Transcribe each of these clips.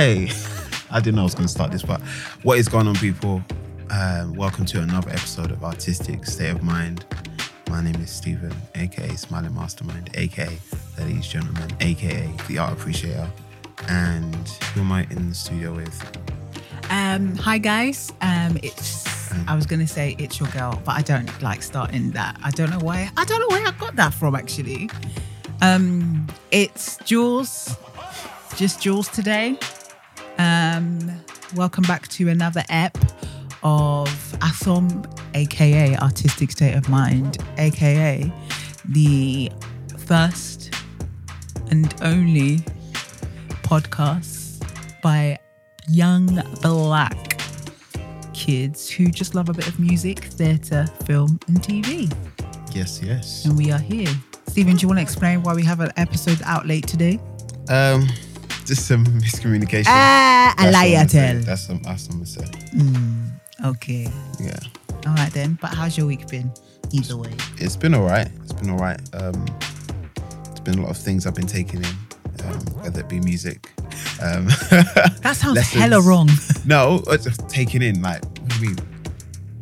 Hey, I didn't know I was going to start this, but what is going on, people? Um, welcome to another episode of Artistic State of Mind. My name is Stephen, aka Smiling Mastermind, aka Ladies Gentlemen, aka The Art Appreciator. And who am I in the studio with? Um, hi guys. Um, it's I was gonna say it's your girl, but I don't like starting that. I don't know why. I don't know where I got that from actually. Um, it's Jules, just Jules today. Um, welcome back to another ep of Asom, aka Artistic State of Mind, aka the first and only podcast by young black kids who just love a bit of music, theatre, film, and TV. Yes, yes. And we are here. Stephen, do you want to explain why we have an episode out late today? Um, just some miscommunication. Ah, a That's what I I'm tell. That's some. That's some say. Okay. Yeah. All right then. But how's your week been? Either way. It's been all right. It's been all right. Um, it's been a lot of things I've been taking in, um, whether it be music. Um, That sounds lessons. hella wrong. No, it's just taking in. Like, what do you mean?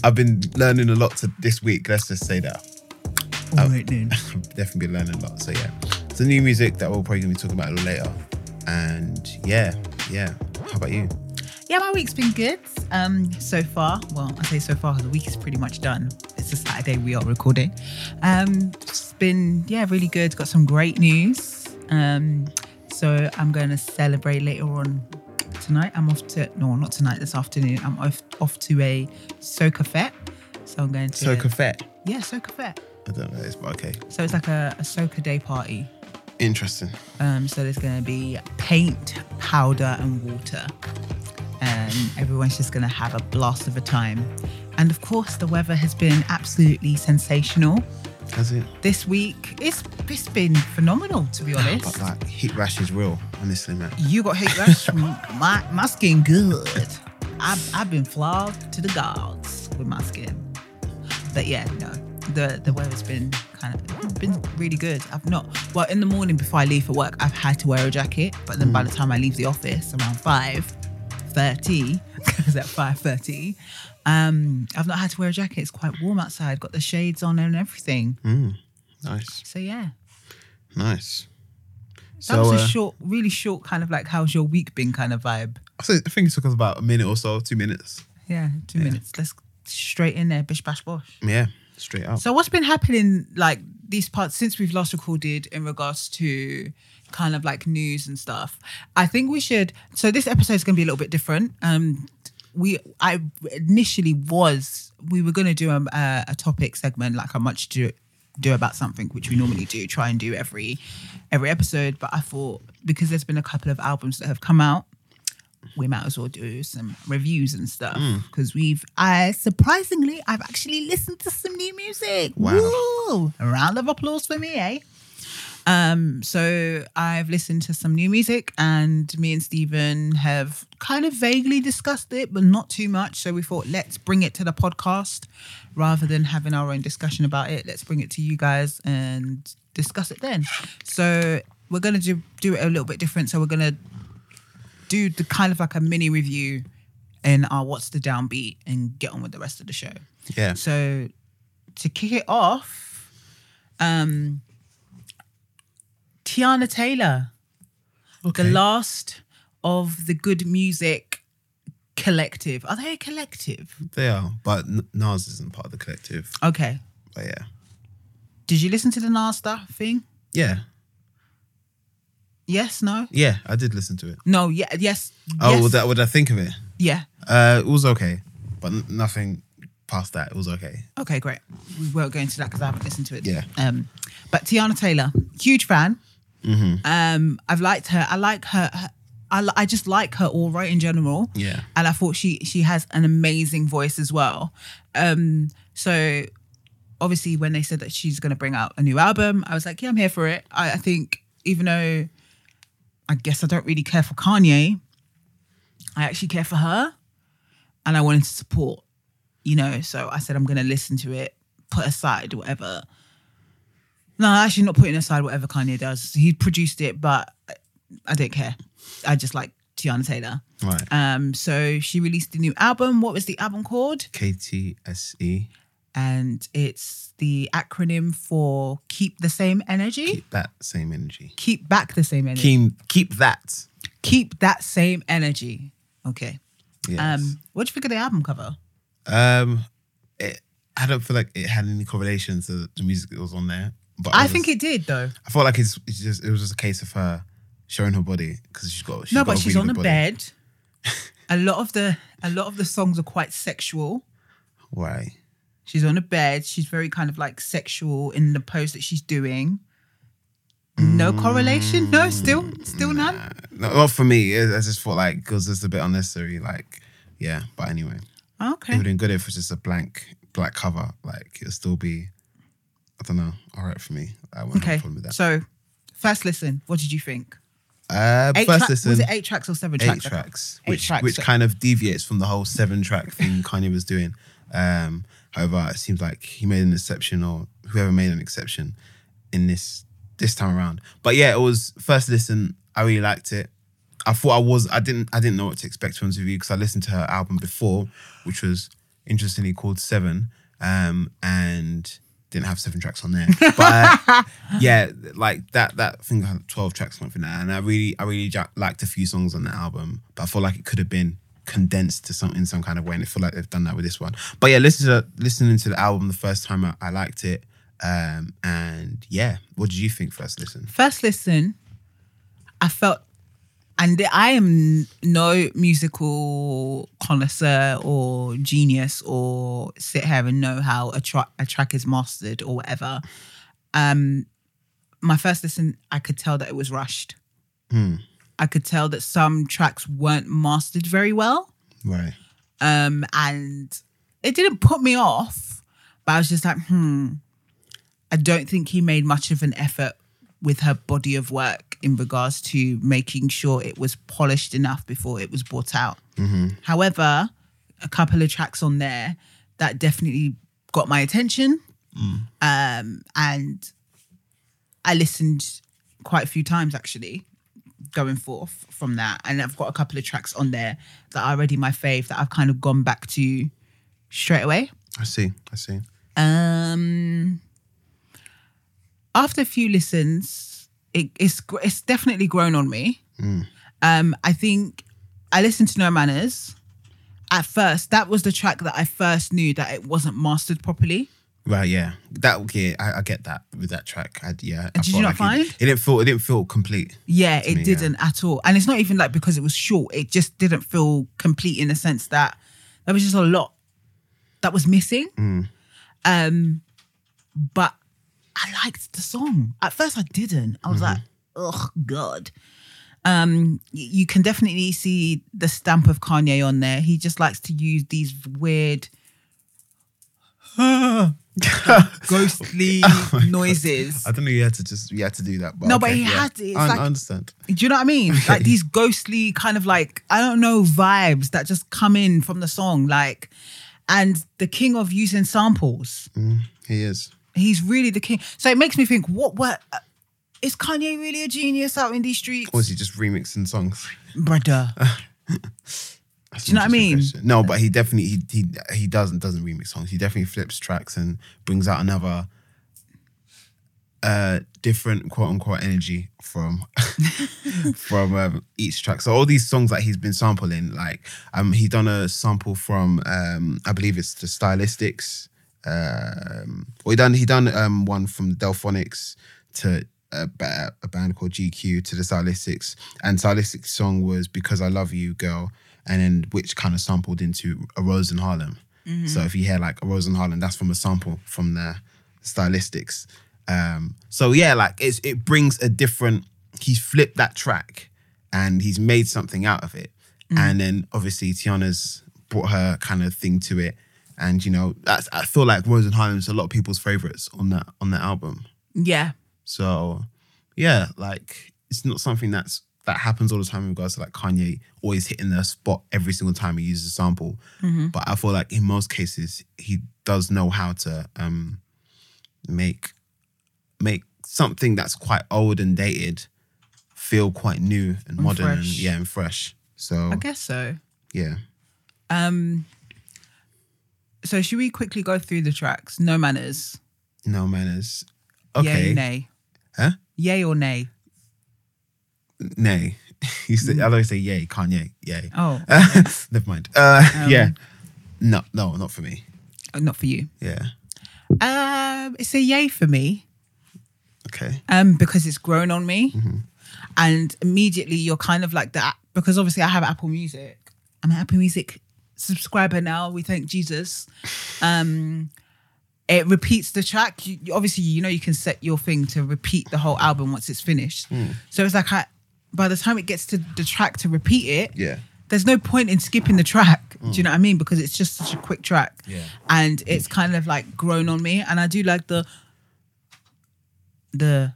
I've been learning a lot to this week. Let's just say that. All right then. I've definitely been learning a lot. So yeah, it's a new music that we're probably gonna be talking about a little later. And yeah, yeah. How about you? Yeah, my week's been good. Um, so far. Well, I say so far because the week is pretty much done. It's a Saturday we are recording. Um, it's been yeah, really good. Got some great news. Um, so I'm going to celebrate later on tonight. I'm off to no, not tonight. This afternoon. I'm off off to a soca fete. So I'm going to So Cafet. yeah, soca fete. I don't know this, but okay. So it's like a, a soca day party. Interesting. Um, so there's going to be paint, powder, and water. And everyone's just going to have a blast of a time. And of course, the weather has been absolutely sensational. Has it? This week, it's, it's been phenomenal, to be honest. But like, heat rash is real. Honestly, man. You got heat rash? my, my skin good. I've, I've been flogged to the gods with my skin. But yeah, no, the, the weather's been kind of been really good. I've not, well, in the morning before I leave for work, I've had to wear a jacket. But then by the time I leave the office around 5.30, because at 5.30, um, I've not had to wear a jacket. It's quite warm outside, got the shades on and everything. Mm, nice, So yeah, nice. that So was a uh, short, really short kind of like, how's your week been kind of vibe. I think I think it took us about a minute or so, two minutes. Yeah, two minutes. Let's straight in there, bish bash bosh. Yeah, straight up. So what's been happening like these parts since we've last recorded in regards to kind of like news and stuff? I think we should so this episode is gonna be a little bit different. Um we I initially was we were gonna do a, a, a topic segment like how much do do about something which we normally do try and do every every episode but i thought because there's been a couple of albums that have come out we might as well do some reviews and stuff Mm. because we've I surprisingly I've actually listened to some new music. Wow. Woo! A round of applause for me, eh? Um, so I've listened to some new music and me and Stephen have kind of vaguely discussed it, but not too much. So we thought let's bring it to the podcast rather than having our own discussion about it. Let's bring it to you guys and discuss it then. So we're gonna do do it a little bit different. So we're gonna do the kind of like a mini review in our what's the downbeat and get on with the rest of the show. yeah. So to kick it off, um Teyana Taylor, Okay. the last of the good music collective. Are they a collective? They are, but Nas isn't part of the collective. Okay. But yeah, Did you listen to the Nas stuff thing? yeah, Yes, no? yeah. I did listen to it. No, yeah, yes. Oh, yes. would that would I think of it? yeah. Uh, it was okay, but n- nothing past that. It was okay. Okay, great. We won't go into that because I haven't listened to it. Yeah. Um, but Teyana Taylor, huge fan. Mm-hmm. Um, I've liked her. I like her. her- I, I just like her all right in general. Yeah. And I thought she she has an amazing voice as well. Um, so obviously when they said that she's going to bring out a new album, I was like, yeah, I'm here for it. I, I think even though I guess I don't really care for Kanye, I actually care for her, and I wanted to support. You know, so I said I'm going to listen to it, put aside whatever. No, actually, not putting aside whatever Kanye does. He produced it, but I- I don't care. I just like Teyana Taylor. Right. Um, so she released a new album. What was the album called? KTSE. And it's the acronym for Keep the Same Energy. Keep, that same energy. Keep back the same energy. Keep keep that. Keep that same energy. Okay. Yes. Um, what do you think of the album cover? Um, it, I don't feel like it had any correlation to the music that was on there. But I was think it did though. I felt like it's, it's just it was just a case of her showing her body because she's got she's no, got but she's on a body. bed. a lot of the a lot of the songs are quite sexual. Right. She's on a bed. She's very kind of like sexual in the pose that she's doing. No correlation. No, still, still none. Uh, no, well, for me, I just felt like it was just a bit unnecessary. Like, yeah. But anyway, okay. it would have been good if it was just a blank black cover. Like, it'd still be, I don't know, all right for me. I have Okay. a problem with that. So, first listen. What did you think? Uh, Eight first track- listen, Was it eight tracks or seven tracks? eight tracks? Eight which tracks. which kind of deviates from the whole seven track thing Kanye was doing. Um, however, it seems like he made an exception, or whoever made an exception in this this time around. But yeah, it was first listen. I really liked it. I thought I was. I didn't. I didn't know what to expect from this review because I listened to her album before, which was interestingly called Seven, um, and didn't have seven tracks on there. But uh, yeah, like that that thing had twelve tracks something like that, and I really I really liked a few songs on that album, but I felt like it could have been condensed to some in some kind of way, and I feel like they've done that with this one. But yeah, listen to listening to the album the first time I, I liked it, um, and yeah, what did you think first listen? First listen, I felt, and I am no musical connoisseur or genius or sit here and know how a, tra- a track is mastered or whatever. Um, my first listen, I could tell that it was rushed. Hmm. I could tell that some tracks weren't mastered very well. Right. Um, and it didn't put me off, but I was just like, hmm, I don't think he made much of an effort with her body of work in regards to making sure it was polished enough before it was brought out. However, a couple of tracks on there that definitely got my attention. Um, and I listened quite a few times actually going forth from that. And I've got a couple of tracks on there that are already my fave that I've kind of gone back to straight away. I see. I see. Um, after a few listens, it, it's it's definitely grown on me. Um, I think I listened to No Manners. At first, that was the track that I first knew that it wasn't mastered properly. Right. Yeah. That. Okay. I, I get that with that track. I, yeah. I Did you felt not like it- find? it, didn't feel? It didn't feel complete. Yeah, it me, yeah. didn't at all. And it's not even like because it was short, it just didn't feel complete in the sense that there was just a lot that was missing. Mm. Um, but I liked the song. At first I didn't. I was like, oh God. Um, y- you can definitely see the stamp of Kanye on there. He just likes to use these weird ghostly oh noises. I don't know. You had to just. You had to do that. But No, but he yeah. had to. It's I, like- I understand. Do you know what I mean? Like these ghostly kind of like I don't know vibes that just come in from the song, like, and the king of using samples. Mm, he is. He's really the king. So it makes me think, what? What uh, is Kanye really a genius out in these streets, Or is he just remixing songs? brother? Do you know what I mean? question. No, but he definitely he he he doesn't doesn't remix songs. He definitely flips tracks and brings out another uh different quote unquote energy from from um, each track. So all these songs that he's been sampling, like um he done a sample from um I believe it's the Stylistics. Um well he done he done um one from Delfonics to a, a band called GQ to the Stylistics, and Stylistics song was "Because I Love You, Girl," and then which kind of sampled into "A Rose in Harlem." So if you hear like "A Rose in Harlem," that's from a sample from the Stylistics. Um, so yeah, like it's it brings a different. He's flipped that track, and he's made something out of it, and then obviously Teyana's brought her kind of thing to it, and you know that's I feel like "Rose in Harlem" is a lot of people's favorites on that on that album. yeah, So yeah, like it's not something that's that happens all the time in regards to like Kanye always hitting the spot every single time he uses a sample. But I feel like in most cases he does know how to um make make something that's quite old and dated feel quite new and, And modern and yeah and fresh. So I guess so. yeah, Um. So should we quickly go through the tracks? No manners. no manners. Yay, Okay, nay. Huh? Yay or nay? Nay. You say, I always say yay, Kanye, yay. Oh, Never mind. Uh, Um, yeah, no, no, not for me. not for you. Yeah, Um, it's a yay for me. okay. um, because it's grown on me. Mm-hmm. And immediately you're kind of like that because obviously I have Apple Music. I'm an Apple Music subscriber now. We thank Jesus. Um, it repeats the track. You, obviously, you know you can set your thing to repeat the whole album once it's finished. Hmm. So it's like I, by the time it gets to the track to repeat it, Yeah, there's no point in skipping the track. Do you know what I mean? Because it's just such a quick track. Yeah. And it's kind of like grown on me. And I do like the the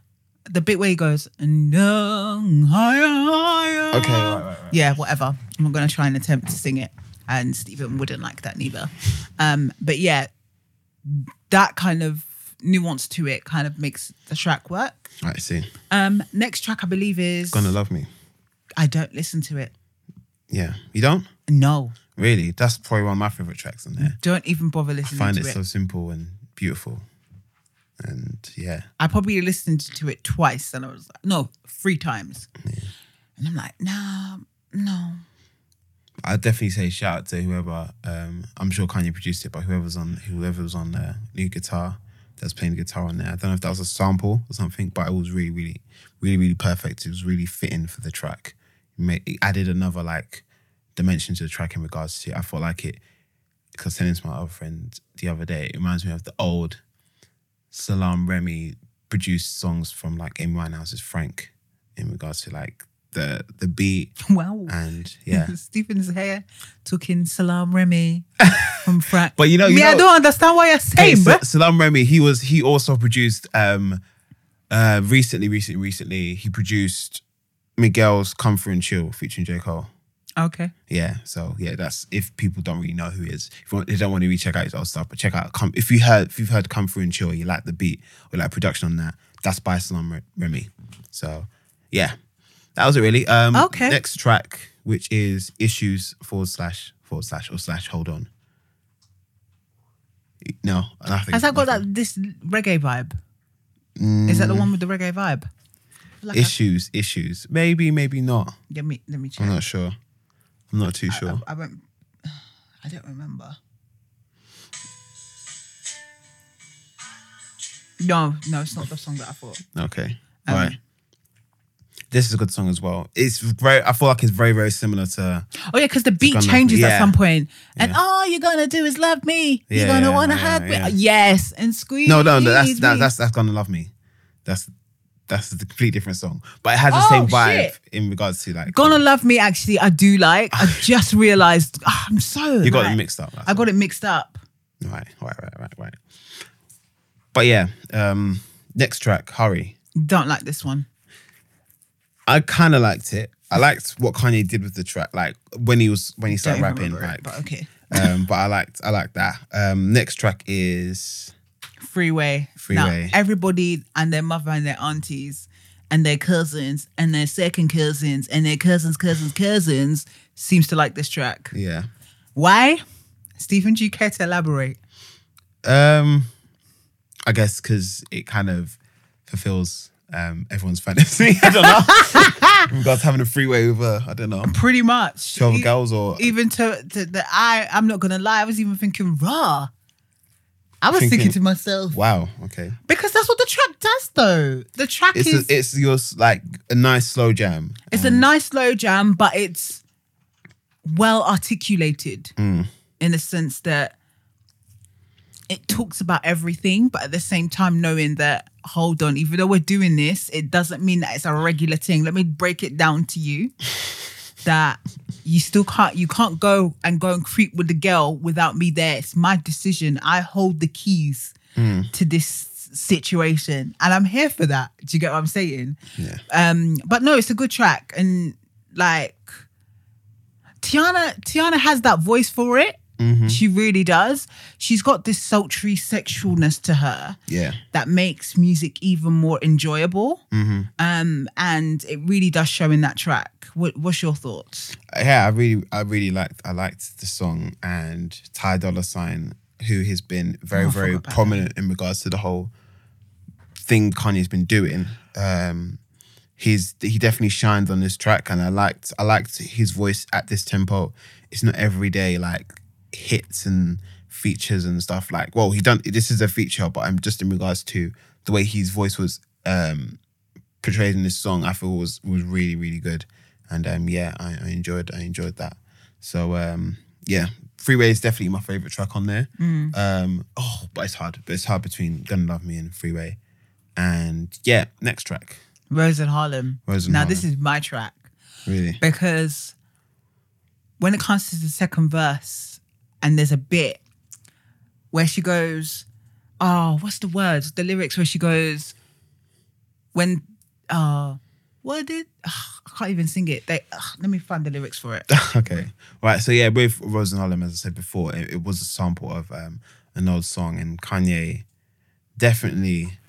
the bit where he goes, no, higher, higher. Okay, right, right, right. Yeah, whatever. I'm not gonna try and attempt to sing it. And Stephen wouldn't like that neither. Um, but yeah, that kind of nuance to it kind of makes the track work. I see. Um, next track I believe is Gonna love me. I don't listen to it. Yeah, you don't No. really. That's probably one of my favorite tracks on there. Don't even bother I listening to it I find it. so simple and beautiful, and yeah, I probably listened to it twice and I was like, no, three times. And I'm like, nah, no. I'd definitely say shout out to whoever. Um, I'm sure Kanye produced it, but whoever's on whoever was on the new guitar that's playing guitar on there. I don't know if that was a sample or something, but it was really, really, really, really perfect. It was really fitting for the track. It, made, it added another like dimension to the track in regards to. I felt like it because was telling to my other friend the other day. It reminds me of the old Salaam Remi produced songs from like Amy Winehouse's Frank in regards to like the the beat Wow. and yeah. Stephen's hair took in Salaam Remi from Frank. But you know, you Me, I don't understand why you're saying, so, bruh. Salaam Remi, he was he also produced um uh recently, recently, recently, he produced Miguel's Come Through and Chill featuring J. Cole. Okay. Yeah, so yeah, that's if people don't really know who he is. If you want, they don't want to really check out his old stuff, but check out come if you heard if you've heard Come Through and Chill, you like the beat or like production on that, that's by Salam Re- Remy. So yeah. That was it really. Um Okay. next track, which is issues forward slash forward slash or slash hold on. No, nothing. Has that got nothing. that this reggae vibe? Is that the one with the reggae vibe? I like I- issues, issues. Maybe, maybe not. let me let me check. I'm not sure. I'm not too sure. I, I won't. I don't remember. No, no, it's not the song that I thought. okay. Um, right. This is a good song as well. It's very I feel like it's very, very similar to Oh yeah, because the beat changes yeah. at some point, and Yeah. all you're gonna do is love me. Yeah, you're gonna yeah, want to yeah, hug yeah. me. Yes, and squeeze. No, no, no that's that, me. that's that's gonna love me. That's that's a complete different song. But it has the Oh, same vibe shit. in regards to like Gonna love me. Actually, I do like. I just realized. ah, I'm so. You got it mixed up. that's I got it mixed up. all. Right, right, right, right, right. But yeah, um, next track, Hurry. Don't like this one. I kind of liked it. I liked what Kanye did with the track, like when he was when he started Don't rapping. remember it, but okay. um, but I liked I liked that. Um, next track is Freeway. Freeway. Now, everybody and their mother and their aunties and their cousins and their second cousins and their cousins, cousins, cousins seems to like this track. yeah. Why? Stephen, do you care to elaborate? Um, I guess because it kind of fulfills um everyone's fantasy. I don't know. you guys having a freeway with uh, I don't know Pretty much. twelve E- girls or Even to, to the I, I'm not gonna lie, I was even thinking raw. I was Thinking- thinking to myself wow. Okay, because that's what the track does, though. The track it's is a, it's your like a nice slow jam. It's a nice slow jam, but it's well articulated Mm. in the sense that it talks about everything, but at the same time knowing that hold on, even though we're doing this, it doesn't mean that it's a regular thing. Let me break it down to you that you still can't you can't go and go and creep with the girl without me there. It's my decision. I hold the keys to this situation, and I'm here for that. Do you get what I'm saying? Yeah. Um, but no, it's a good track, and like Teyana, Teyana has that voice for it. She really does. She's got this sultry sexualness to her Yeah. that makes music even more enjoyable. Um, and it really does show in that track. What, what's your thoughts? yeah, I really, I really liked, I liked the song and Ty Dolla Sign, who has been very, Oh, very prominent in regards to the whole thing Kanye's been doing. Um, he's he definitely shines on this track, and I liked, I liked his voice at this tempo. It's not every day like hits and features and stuff like. Well, he done this is a feature, but I'm just in regards to the way his voice was um portrayed in this song, I feel was was really really good, and um yeah, I, I enjoyed I enjoyed that. So um yeah, Freeway is definitely my favorite track on there. Um oh, but it's hard, but it's hard between Gonna Love Me and Freeway, and yeah, next track Rose and Harlem. Rose and now, Harlem. this is my track really. because when it comes to the second verse, and there's a bit where she goes, Oh, what's the words? The lyrics where she goes, When, uh, what did, ugh, I can't even sing it. They, let me find the lyrics for it. okay, right. So yeah, with Rose and as I said before, it, it was a sample of um an old song, and Kanye definitely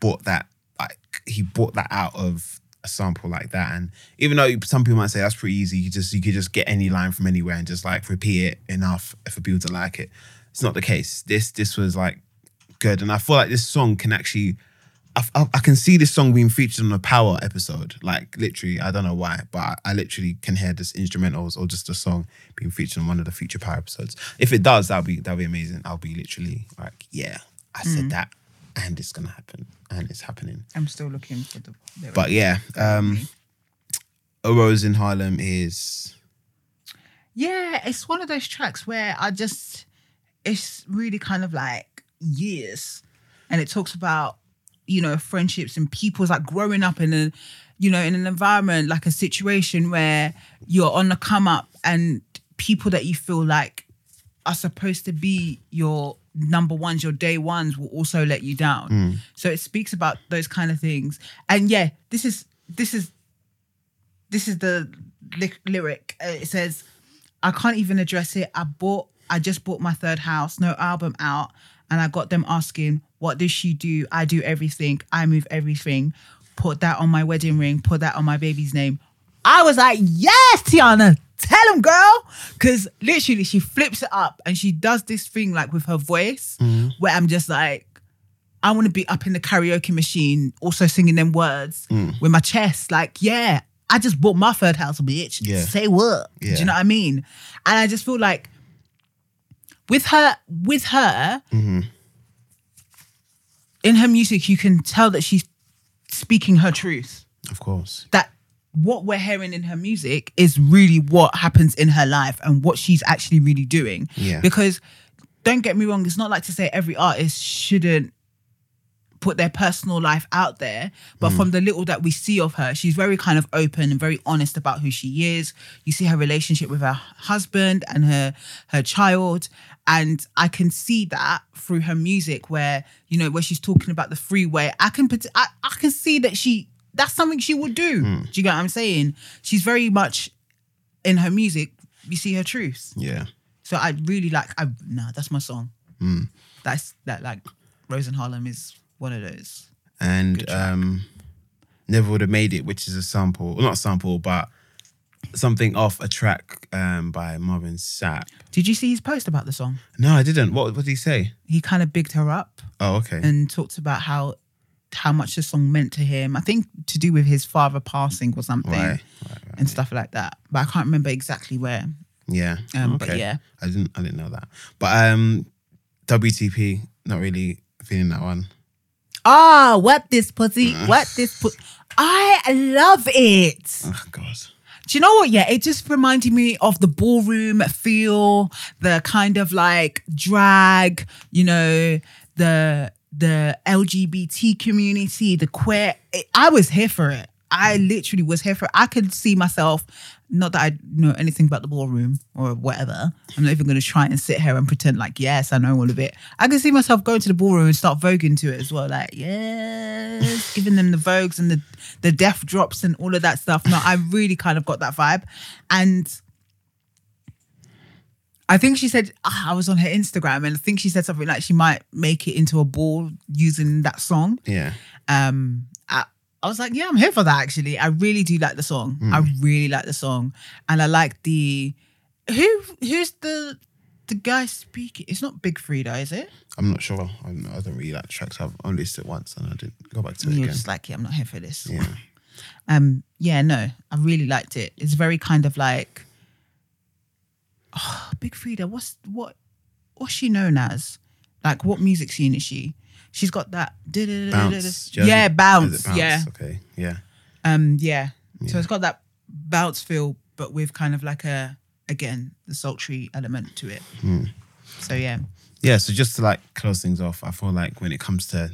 brought that like he brought that out of a sample like that. And even though some people might say that's pretty easy you just you could just get any line from anywhere and just like repeat it enough for people to like it. It's not the case. This this was like good. And i feel like this song can actually I, I, I can see this song being featured on a power episode like literally. I don't know why but I, I literally can hear this instrumentals or just a song being featured on one of the future power episodes. If it does that'll be that'll be amazing. I'll be literally like yeah i said mm. that and it's gonna happen and it's happening I'm still looking for the but yeah, um, A Rose in Harlem is Yeah, it's one of those tracks where I just, it's really kind of like years. And it talks about, you know, friendships and people's like growing up in a, you know, in an environment, like a situation where you're on the come up and people that you feel like are supposed to be your number ones, your day ones will also let you down. So it speaks about those kind of things. And yeah, this is, this is, this is the ly- lyric. Uh, It says, I can't even address it. I bought, I just bought my third house, no album out, and I got them asking, "What does she do?" I do everything. I move everything. Put that on my wedding ring. Put that on my baby's name. I was like, "Yes, Teyana, tell him, girl," because literally she flips it up and she does this thing like with her voice, mm-hmm. where I'm just like. I want to be up in the karaoke machine, also singing them words mm. with my chest. Like, yeah, I just bought my third house, bitch. Yeah. Say what? Do you know what I mean? And I just feel like with her, with her, mm-hmm. in her music, you can tell that she's speaking her truth. of course. That what we're hearing in her music is really what happens in her life and what she's actually really doing. Yeah. Because don't get me wrong, it's not like to say every artist shouldn't put their personal life out there. But mm. from the little that we see of her, she's very kind of open and very honest about who she is. You see her relationship with her husband and her her child. And I can see that through her music where, you know, where she's talking about the freeway. I can put I, I can see that she that's something she would do. Do you get what I'm saying? She's very much in her music, you see her truth. Yeah. So I really like. I nah, that's my song. That's that like Rose and Harlem is one of those. And um, Never Would Have Made It, which is a sample, well, not a sample, but something off a track um, by Marvin Sapp. Did you see his post about the song? No, I didn't. What, what did he say? He kind of bigged her up Oh, okay. and talked about how how much the song meant to him. I think to do with his father passing or something right. right, right. and stuff like that. But I can't remember exactly where. Yeah. Um, but okay. yeah. I didn't I didn't know that. But um WTP, not really feeling that one. Ah, what this pussy? What this put? I love it. Oh god. Do you know what? Yeah, it just reminded me of the ballroom feel, the kind of like drag, you know, the the LGBT community, the queer. It, I was here for it. I literally was here for it. I could see myself. Not that I know anything about the ballroom or whatever. I'm not even going to try and sit here and pretend like yes, I know all of it. I can see myself going to the ballroom and start voguing to it as well. Like yes, giving them the vogues and the the death drops and all of that stuff. No, I really kind of got that vibe, and I think she said ah, I was on her Instagram, and I think she said something like she might make it into a ball using that song. Yeah. Um, I, I was like, yeah, I'm here for that. Actually, I really do like the song. I really like the song, and I like the who who's the the guy speaking. It's not Big Freedia, is it? I'm not sure. I'm, I don't really like tracks. I've only listened it once and I didn't go back to it You're again. just like, yeah, I'm not here for this. Yeah. Um, yeah, no, I really liked it. It's very kind of like, oh, Big Freedia. What's what? What's she known as? Like, what music scene is she? She's got that. Bounce. Yeah, it bounce. Yeah, Okay. Yeah. um, yeah. So it's got that bounce feel, but with kind of like a again the sultry element to it. Hmm. So yeah, Yeah. So just to like close things off, I feel like when it comes to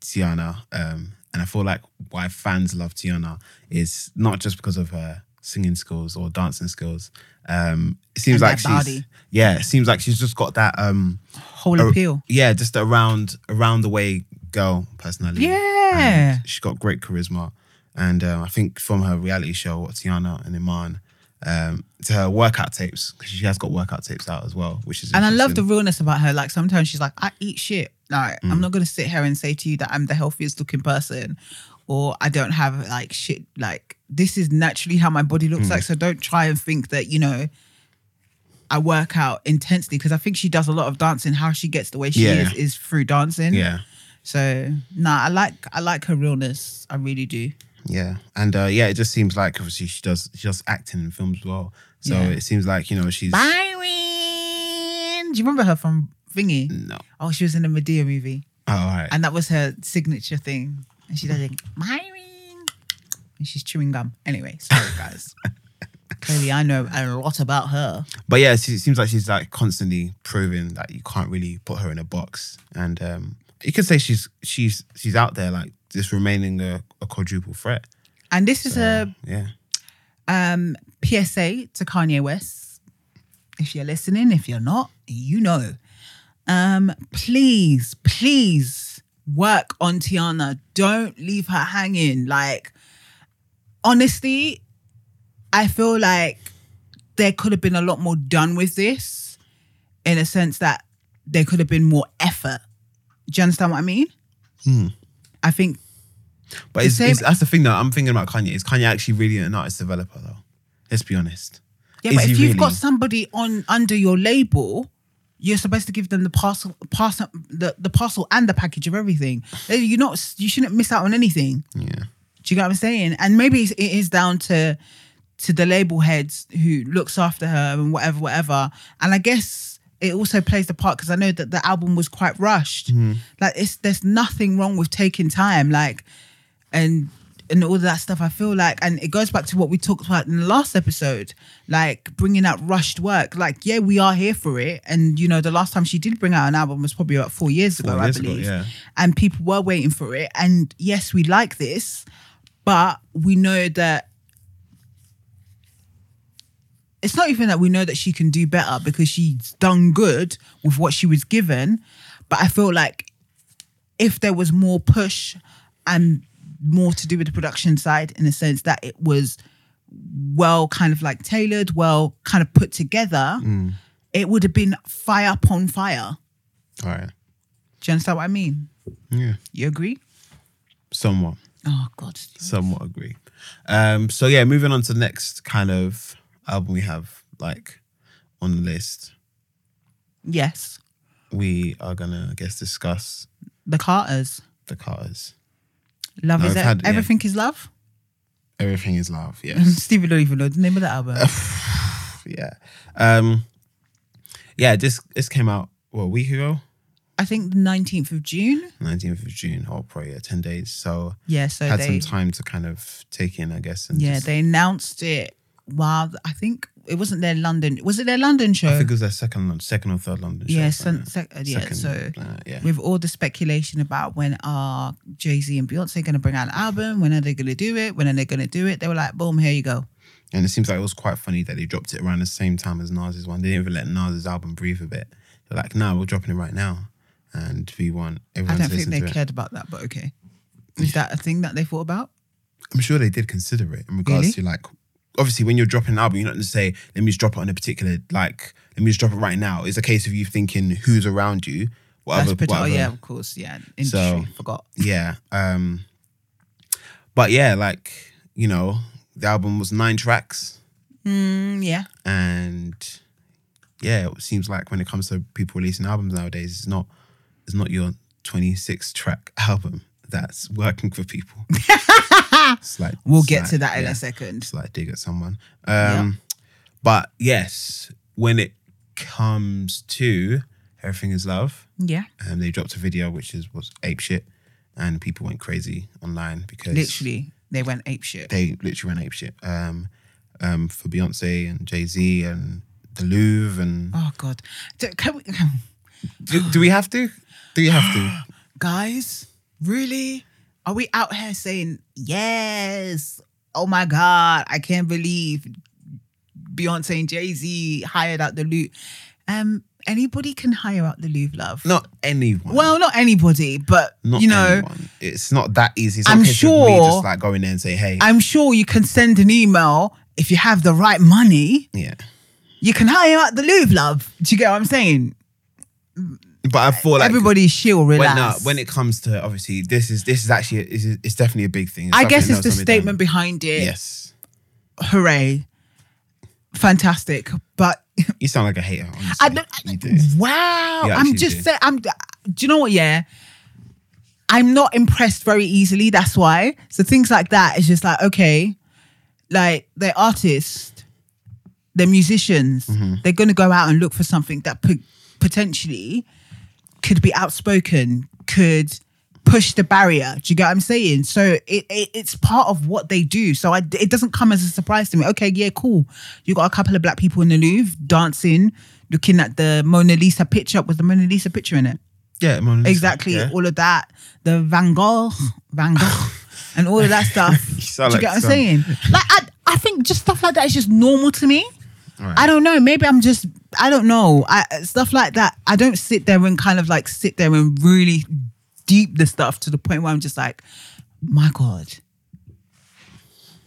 Teyana, um, and I feel like why fans love Teyana is not just because of her singing skills or dancing skills. Um, it seems And like she's body. yeah, it seems like she's just got that um whole a- appeal. yeah, just around around the way girl personality. Yeah. And she's got great charisma, and um, I think from her reality show, Teyana and Iman, um, to her workout tapes because she has got workout tapes out as well, which is And I love the realness about her. Like sometimes she's like, I eat shit. Like Mm. I'm not gonna sit here and say to you that I'm the healthiest looking person, or I don't have like shit. Like this is naturally how my body Mm. looks like. So don't try and think that you know. I work out intensely because I think she does a lot of dancing. How she gets the way she Yeah. is is through dancing. yeah. So nah, I like I like her realness. I really do. Yeah, and uh, yeah, it just seems like obviously she does she does acting in films as well. So Yeah. it seems like you know she's Byron, do you remember her from Thingy? no. Oh, she was in a Madea movie. Oh, all right. and that was her signature thing. And she does it, Myron, and she's chewing gum. Anyway, sorry guys. Clearly, I know a lot about her. But yeah, she, it seems like she's like constantly proving that you can't really put her in a box, and um, you could say she's she's she's out there like just remaining a, a quadruple threat. And this is a Yeah, um, PSA to Kanye West. If you're listening, if you're not, you know. Um, please, please work on Teyana. Don't leave her hanging. Like, honestly, I feel like there could have been a lot more done with this in a sense that there could have been more effort. Do you understand what I mean? Hmm. I think but it's, same- it's, that's the thing that I'm thinking about Kanye. Is Kanye actually really an artist developer though? Let's be honest. Yeah, Is but if you've got somebody on under your label, you're supposed to give them the parcel, parcel, the, the parcel and the package of everything. You're not, you shouldn't miss out on anything. Yeah, Do you get what I'm saying? And maybe it's- it is down to to the label heads who looks after her and whatever, whatever. And I guess it also plays the part because I know that the album was quite rushed. Mm-hmm. Like it's there's nothing wrong with taking time, like and and all of that stuff. I feel like, and it goes back to what we talked about in the last episode, like bringing out rushed work. Like, yeah, we are here for it. And you know, the last time she did bring out an album was probably about four years ago, years I ago, believe. yeah. And people were waiting for it. And yes, we like this, but we know that it's not even that we know that she can do better because she's done good with what she was given. But I feel like if there was more push and more to do with the production side in the sense that it was well kind of like tailored, well kind of put together, it would have been fire upon fire. all right. Do you understand what I mean? Yeah, You agree? somewhat. Oh God. somewhat agree. Um, so yeah, moving on to the next kind of album we have like on the list, Yes. we are gonna I guess discuss The Carters. the Carters. Love No, is I've had- yeah. everything is love. Everything is love. Yes. Stevie don't even know the name of the album. yeah. Um, yeah. This this came out what a week ago, I think the 19th of June. nineteenth of June. Oh, probably yeah, ten days. So Yeah, so had they some time to kind of take in, I guess. And yeah, just- they announced it while I think it wasn't their London. Was it their London show? I think it was their second, second or third London show. yeah, sec- yeah. Second, so uh, yeah, with all the speculation about when are Jay Z and Beyonce going to bring out an album, when are they going to do it, when are they going to do it? They were like, boom, here you go. and it seems like it was quite funny that they dropped it around the same time as Nas's one. They didn't even let Nas's album breathe a bit. They're like, "No, we're dropping it right now," and we want everyone. I don't think they it. cared about that, but okay. Is that a thing that they thought about? I'm sure they did consider it in regards Really? to like obviously when you're dropping an album, you're not going to say, let me just drop it on a particular like, let me just drop it right now. It's a case of you thinking who's around you, That's whatever. oh, yeah, of course. Yeah. Industry. So- Forgot. yeah. Um, but yeah, like you know, the album was nine tracks, Mm, yeah. and yeah, it seems like when it comes to people releasing albums nowadays, it's not it's not your 26 track album that's working for people. like We'll it's get to that in yeah, a second. Like dig at someone. Um, but yes, when it comes to everything is love, Yeah. um, they dropped a video which is was ape shit, and people went crazy online because Literally, they went ape shit. they literally went ape shit. Um, um, for Beyonce and Jay Z and the Louvre and Oh God. Do, can we, do, do we have to? Do you have to? guys, really? Are we out here saying yes? Oh my God, I can't believe Beyonce and Jay Z hired out the Louvre. Um, anybody can hire out the Louvre, love. Not anyone. Well, not anybody, but not you know, anyone. it's not that easy. It's I'm not a case sure- just like going there and say, hey, I'm sure you can send an email if you have the right money. yeah. You can hire out the Louvre, love. Do you get what I'm saying? But I feel like Everybody's chill, when, relax. when it comes to obviously this is this is actually it's, it's definitely a big thing. I guess it's the else that we've statement done. behind it. Yes, Hooray. Fantastic. But you sound like a hater. Honestly. I don't, you do. wow. You I'm actually just saying, I'm, do you know what? Yeah. I'm not impressed very easily. That's why. So things like that is just like, okay, like they're artists, they're musicians. Mm-hmm. They're going to go out and look for something that po- potentially could be outspoken, could push the barrier. Do you get what I'm saying? So it, it it's part of what they do. So I, it doesn't come as a surprise to me. Okay, yeah, cool. You got a couple of black people in the Louvre dancing, looking at the Mona Lisa picture with the Mona Lisa picture in it. Yeah, Mona Lisa, Exactly, yeah. all of that. The Van Gogh, Van Gogh, and all of that stuff. Do you like get what I'm saying? Like I, I think just stuff like that is just normal to me. Right. I don't know. Maybe I'm just. I don't know. I stuff like that. I don't sit there and kind of like sit there and really deep the stuff to the point where I'm just like, my God,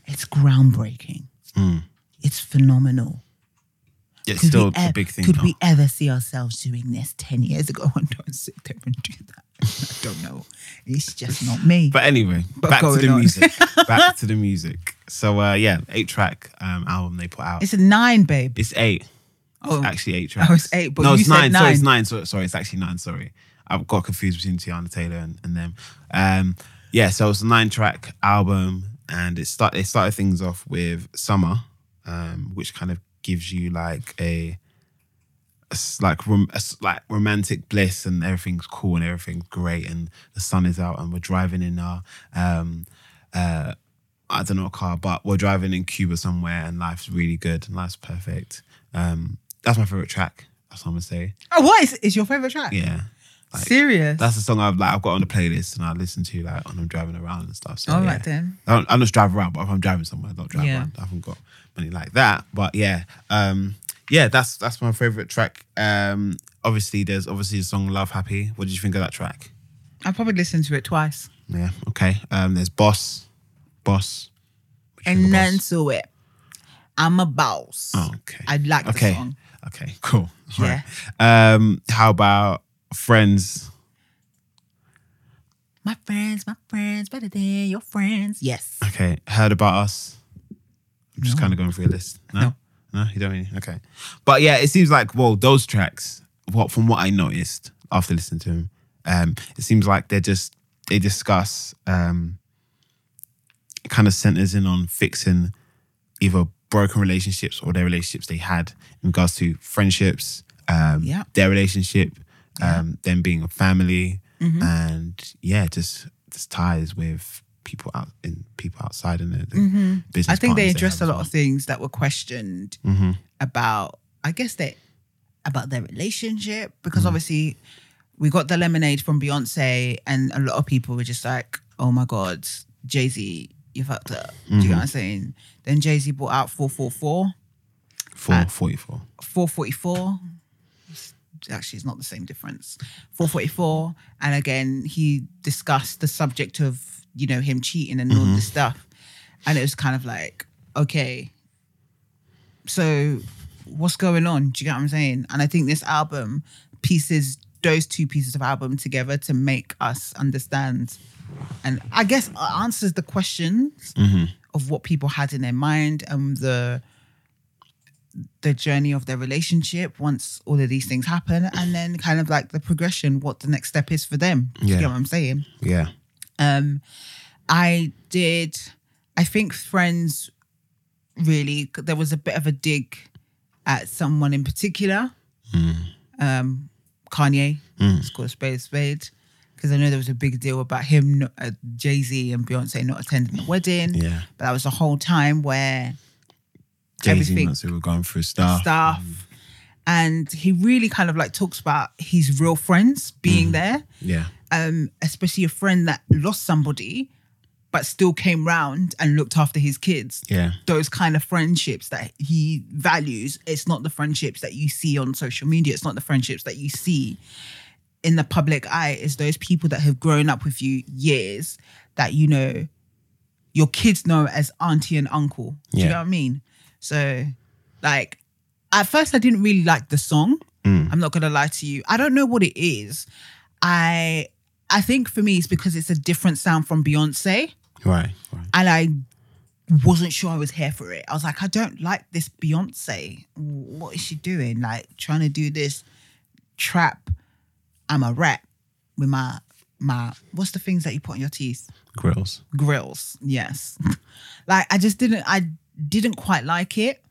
it's groundbreaking. Hmm. It's phenomenal. It's Could still we a big thing. Could though. we ever see ourselves doing this ten years ago? And don't sit there and do that. I don't know. It's just not me. But anyway, But back to the on. music. back to the music. So uh, yeah, eight track um, album they put out. It's a nine, babe. It's eight. Oh. It's actually eight tracks. Oh, it's eight, but no, you it's said nine. Sorry, it's nine. nine. So, sorry, it's actually nine. Sorry, I've got confused between Teyana Taylor and, and them. Um, yeah, so it's a nine track album, and it start. They started things off with Summer, um, which kind of gives you like a, like rom- a like romantic bliss, and everything's cool and everything's great, and the sun is out, and we're driving in our um, uh, I don't know a car, but we're driving in Cuba somewhere, and life's really good and life's perfect. Um, that's my favorite track. That's what I'm gonna say. Oh, what is, is your favorite track? Yeah, like, Serious. that's the song I've like I've got on the playlist and I listen to like when I'm driving around and stuff. So All yeah. right then. I don't, I just drive around, but if I'm driving somewhere, I don't drive Yeah. around. I haven't got money like that. But yeah, um, yeah, that's that's my favorite track. Um, obviously, there's obviously the song "Love Happy." What did you think of that track? I probably listened to it twice. Yeah, okay. Um, there's "Boss," "Boss," What do you think And then to it. I'm a boss. Oh, okay. I like the okay. song. Okay, cool. Yeah. Right. Um, how about "Friends"? My friends, my friends, better than your friends. Yes. Okay, heard about us. I'm just No. kind of going through a list. No, No. no, you don't really. Okay, but yeah, it seems like well, those tracks. What from what I noticed after listening to them, um, it seems like they're just they discuss um, kind of centers in on fixing either broken relationships or their relationships they had in regards to friendships, um, Yeah. their relationship, um, them being a family, Mm-hmm. and yeah, just just ties with people out in people outside in the, the business. Mm-hmm. I think they addressed a have lot of things that were questioned well. Mhm. about, I guess they about their relationship because Mm. obviously we got the lemonade from Beyonce and a lot of people were just like, oh my god, Jay Z, you fucked up. Do you Mm-hmm. know what I'm saying? Then Jay Z brought out 444, For Uh, 44. 444. Actually, it's not the same difference. 444. And again, he discussed the subject of, you know, him cheating and all Mm-hmm. this stuff. And it was kind of like, okay, So what's going on? Do you get what I'm saying? And I think this album pieces those two pieces of album together to make us understand and I guess answers the questions of what people had in their mind and the the journey of their relationship once all of these things happen and then kind of like the progression what the next step is for them. Do you Yeah. get what i'm saying? Yeah. um i did i think friends really there was a bit of a dig at someone in particular. Um kanye let's call a spade a spade because i know there was a big deal about him uh, jay-z and beyonce not attending the wedding Yeah. but that was the whole time where Jay Z Everything. must were going through stuff. stuff. And he really kind of like talks about his real friends being there, Yeah. um, especially a friend that lost somebody, but still came round and looked after his kids. Yeah. Those kind of friendships that he values. It's not the friendships that you see on social media. It's not the friendships that you see in the public eye. It's those people that have grown up with you years that you know your kids know as auntie and uncle. Do you know what I mean? So, like, at first I didn't really like the song. Mm. I'm not gonna lie to you. I don't know what it is. I I think for me it's because it's a different sound from Beyonce, Right. Right. and I wasn't sure I was here for it. I was like, I don't like this Beyonce. What is she doing? Like trying to do this trap. I'm a rap with my my what's the things that you put on your teeth? Grills. grills yes like i just didn't i didn't quite like it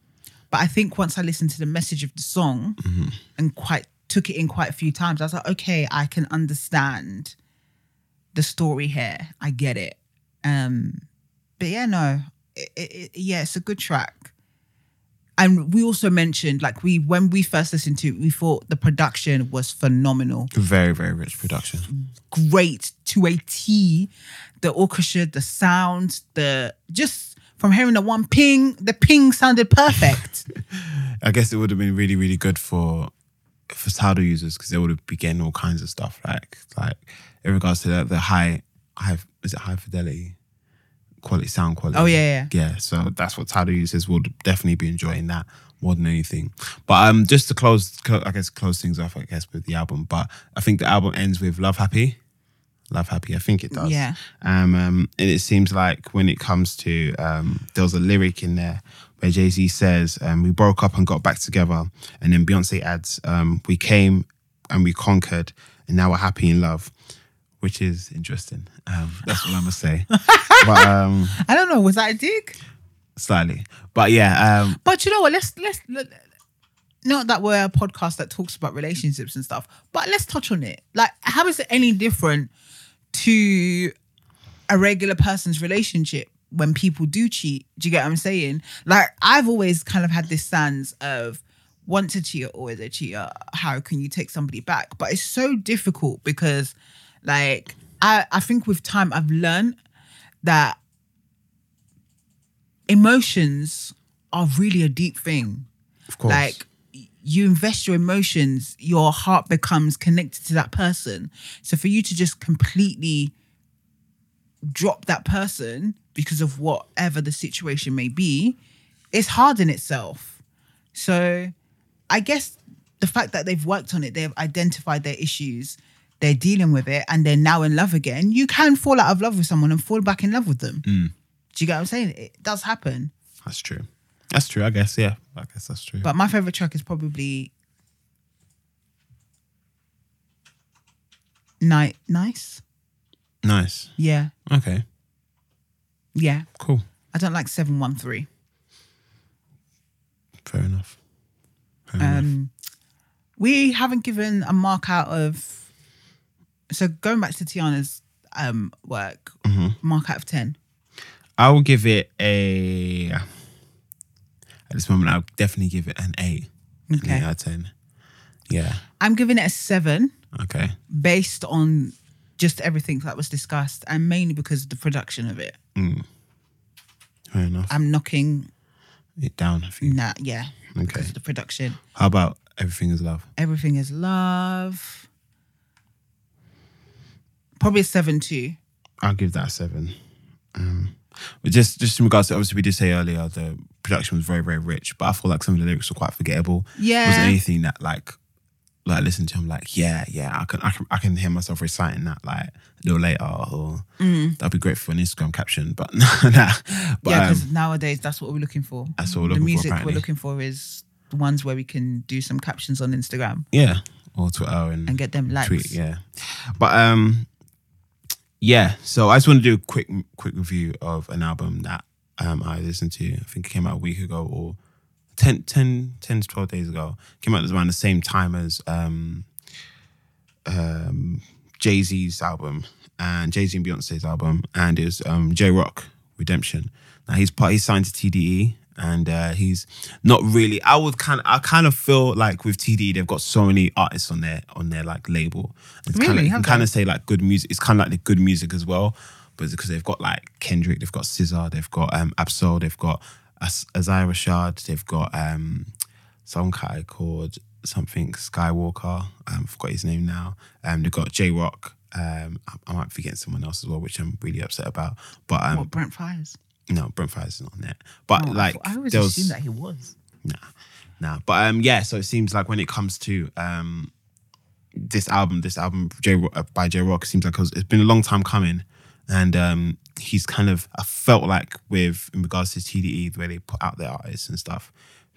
but i think once i listened to the message of the song mm-hmm. and quite took it in quite a few times i was like okay i can understand the story here i get it um but yeah no it, it, yeah it's a good track and we also mentioned like we when we first listened to it we thought the production was phenomenal Very, very rich production. great to a T. The orchestra, the sound, the just from hearing the one ping, the ping sounded perfect. I guess it would have been really, really good for for Tidal users because they would have been getting all kinds of stuff like like in regards to the, the high high is it high fidelity quality sound quality. Oh, yeah, yeah. Yeah. So that's what Tidal users will definitely be enjoying that more than anything. But um, just to close, I guess close things off, I guess with the album. But I think the album ends with Love Happy. Love Happy, I think it does. Yeah. Um, um, and it seems like when it comes to um, there was a lyric in there where Jay Z says, um, "We broke up and got back together," and then Beyonce adds, um, "We came and we conquered, and now we're happy in love," which is interesting. Um, that's what I'm gonna say. but um, I don't know, was that a dig? slightly, but yeah, um, But you know what? Let's let's let, not that we're a podcast that talks about relationships and stuff, but let's touch on it. Like, how is it any different to a regular person's relationship when people do cheat? Do you get what I'm saying? Like, I've always kind of had this stance of once a cheater, always a cheater. How can you take somebody back? But it's so difficult because, like, I I think with time I've learned that emotions are really a deep thing. of course, Like you invest your emotions, your heart becomes connected to that person. So for you to just completely drop that person because of whatever the situation may be, it's hard in itself. So I guess the fact that they've worked on it, they've identified their issues, they're dealing with it, and they're now in love again, you can fall out of love with someone and fall back in love with them. Do you get what I'm saying? It does happen. that's true. That's true. I guess. Yeah, I guess that's true. But my favorite track is probably Night Nice. nice. Yeah. Okay. Yeah. Cool. I don't like 713. Fair enough. Fair enough. Um we haven't given a mark out of so going back to Teyana's um work, mark out of 10. I will give it a. At this moment, I'll definitely give it an eight. An Okay. eight out of ten. Yeah. I'm giving it a 7 Okay. based on just everything that was discussed and mainly because of the production of it. Fair enough. I'm knocking it down a few. nah, yeah, Okay. because of the production. How about everything is love? Everything is love. Probably a seven too. I'll give that a seven. Um, But just just in regards to obviously we did say earlier the production was very very rich, but I feel like some of the lyrics were quite forgettable. Yeah. wasn't anything that like like listen to. I'm like yeah yeah I can I can I can hear myself reciting that like a little later or that'd be great for an Instagram caption. But nah, but yeah, um, because nowadays that's what we're looking for. That's what we're the looking for, music apparently. we're looking for is the ones where we can do some captions on Instagram yeah or Twitter and and get them likes. tweet yeah but um yeah so i just want to do a quick quick review of an album that um i listened to. I think it came out a week ago or 10 10 10 to 12 days ago. Came out around the same time as um um jay-z's album and jay-z and beyonce's album and it was um Jay Rock redemption. Now he's part he's signed to tde and uh, he's not really. I would kind of, I kind of feel like with TD, they've got so many artists on their on their like label. It's kind of, Really? you can kind of say like good music. It's kind of like the good music as well, but because they've got like Kendrick, they've got SZA, they've got um Ab-Soul, they've got As- Isaiah Rashad, they've got um some guy called something Skywalker. Um, I forgot his name now. Um, they've got Jay Rock. Um, I, I might forget someone else as well, which I'm really upset about. But um, What Brent Faiyaz? No, Brent Faiyaz isn't on there. But Oh, like, I always there was- assumed that he was. Nah, nah. But um, yeah. So it seems like when it comes to um, this album, this album J uh, by Jay Rock, it seems like it was, it's been a long time coming, and um, he's kind of I felt like with in regards to TDE the way they put out their artists and stuff.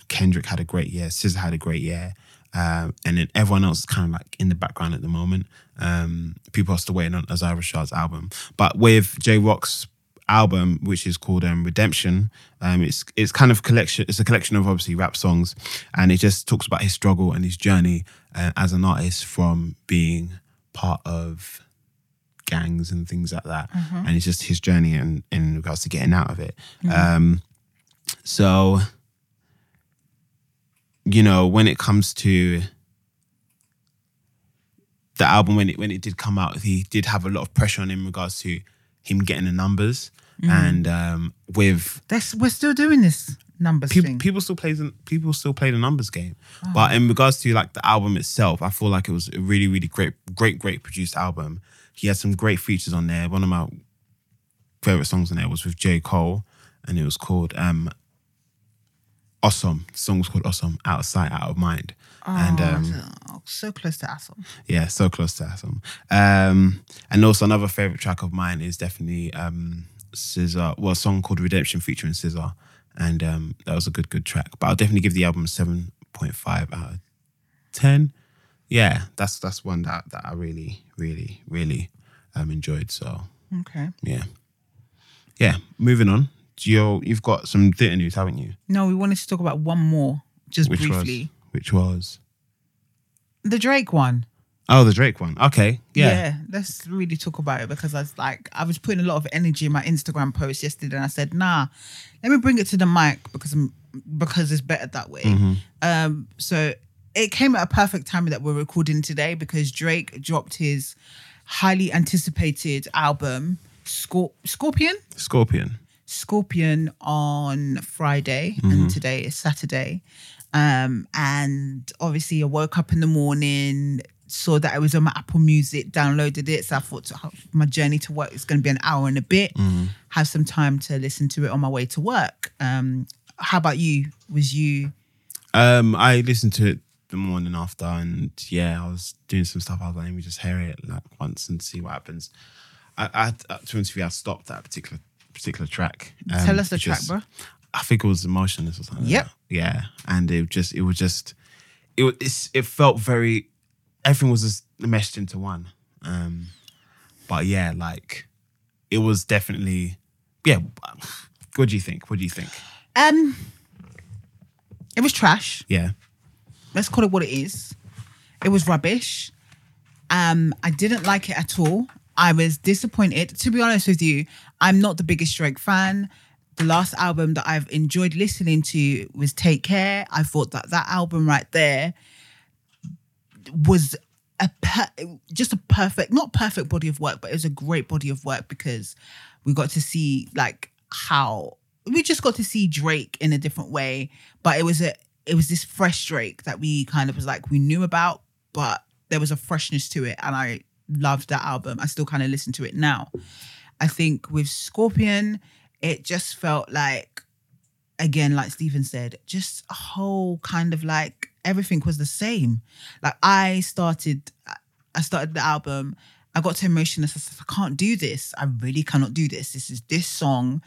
Kendrick had a great year. SZA had a great year. Um, and then everyone else is kind of like in the background at the moment. Um, people are still waiting on Isaiah Rashad's album. But with Jay Rock's album, which is called um, Redemption. Um, it's it's kind of collection. It's a collection of obviously rap songs, and it just talks about his struggle and his journey uh, as an artist from being part of gangs and things like that. And it's just his journey in in regards to getting out of it. Um, so, you know, when it comes to the album when it when it did come out, he did have a lot of pressure on him in regards to him getting the numbers. And um, with That's, we're still doing this numbers people, thing. people still play the people still play the numbers game. But in regards to like the album itself, I feel like it was a really, really great, great, great produced album. He had some great features on there. One of my favorite songs on there was with J. Cole, and it was called um Awesome. The song was called Awesome, Out of Sight, Out of Mind. And um oh, so close to Assel. yeah, so close to Awesome. Um, and also another favorite track of mine is definitely um, SZA. Well, a song called Redemption featuring SZA, and um, that was a good, good track. But I'll definitely give the album seven point five out of ten. Yeah, that's that's one that that I really, really, really um, enjoyed. So Okay. yeah, yeah. Moving on, you you've got some theatre news, haven't you? No, we wanted to talk about one more, just Which briefly. was which was The Drake one. oh the Drake one. Okay, yeah. Yeah. let's really talk about it because I was like, I was putting a lot of energy in my Instagram post yesterday, and I said, nah, let me bring it to the mic because I'm because it's better that way. Mm-hmm. Um, so it came at a perfect time that we're recording today because Drake dropped his highly anticipated album Scor- Scorpion. Scorpion. Scorpion on Friday Mm-hmm. and today is Saturday. Um, and obviously I woke up in the morning, saw that it was on my Apple Music, downloaded it. So I thought oh, my journey to work is going to be an hour and a bit. Mm-hmm. Have some time to listen to it on my way to work. Um, how about you? Was you Um, I listened to it the morning after, and yeah, I was doing some stuff. I was like, let me just hear it like once and see what happens. I, I to be honest with you, I stopped that particular particular track. Um, tell us the track, bro? I think it was emotionless or something. like Yep. that. Yeah, and it just it was just it was it felt very everything was just meshed into one. Um, but yeah, like it was definitely yeah. What do you think? What do you think? um it was trash. Yeah. let's call it what it is. It was rubbish. Um, I didn't like it at all. I was disappointed. To be honest with you, I'm not the biggest Drake fan. The last album that I've enjoyed listening to was Take Care. I thought that that album right there was a per- just a perfect, not perfect body of work, but it was a great body of work because we got to see like how we just got to see Drake in a different way. But it was a it was this fresh Drake that we kind of was like we knew about, but there was a freshness to it, and I loved that album. I still kind of listen to it now. I think with Scorpion, it just felt like, again, like Stephen said, just a whole kind of like everything was the same. Like I started, I started the album. I got to emotionless. I said, I can't do this. I really cannot do this. This is this song,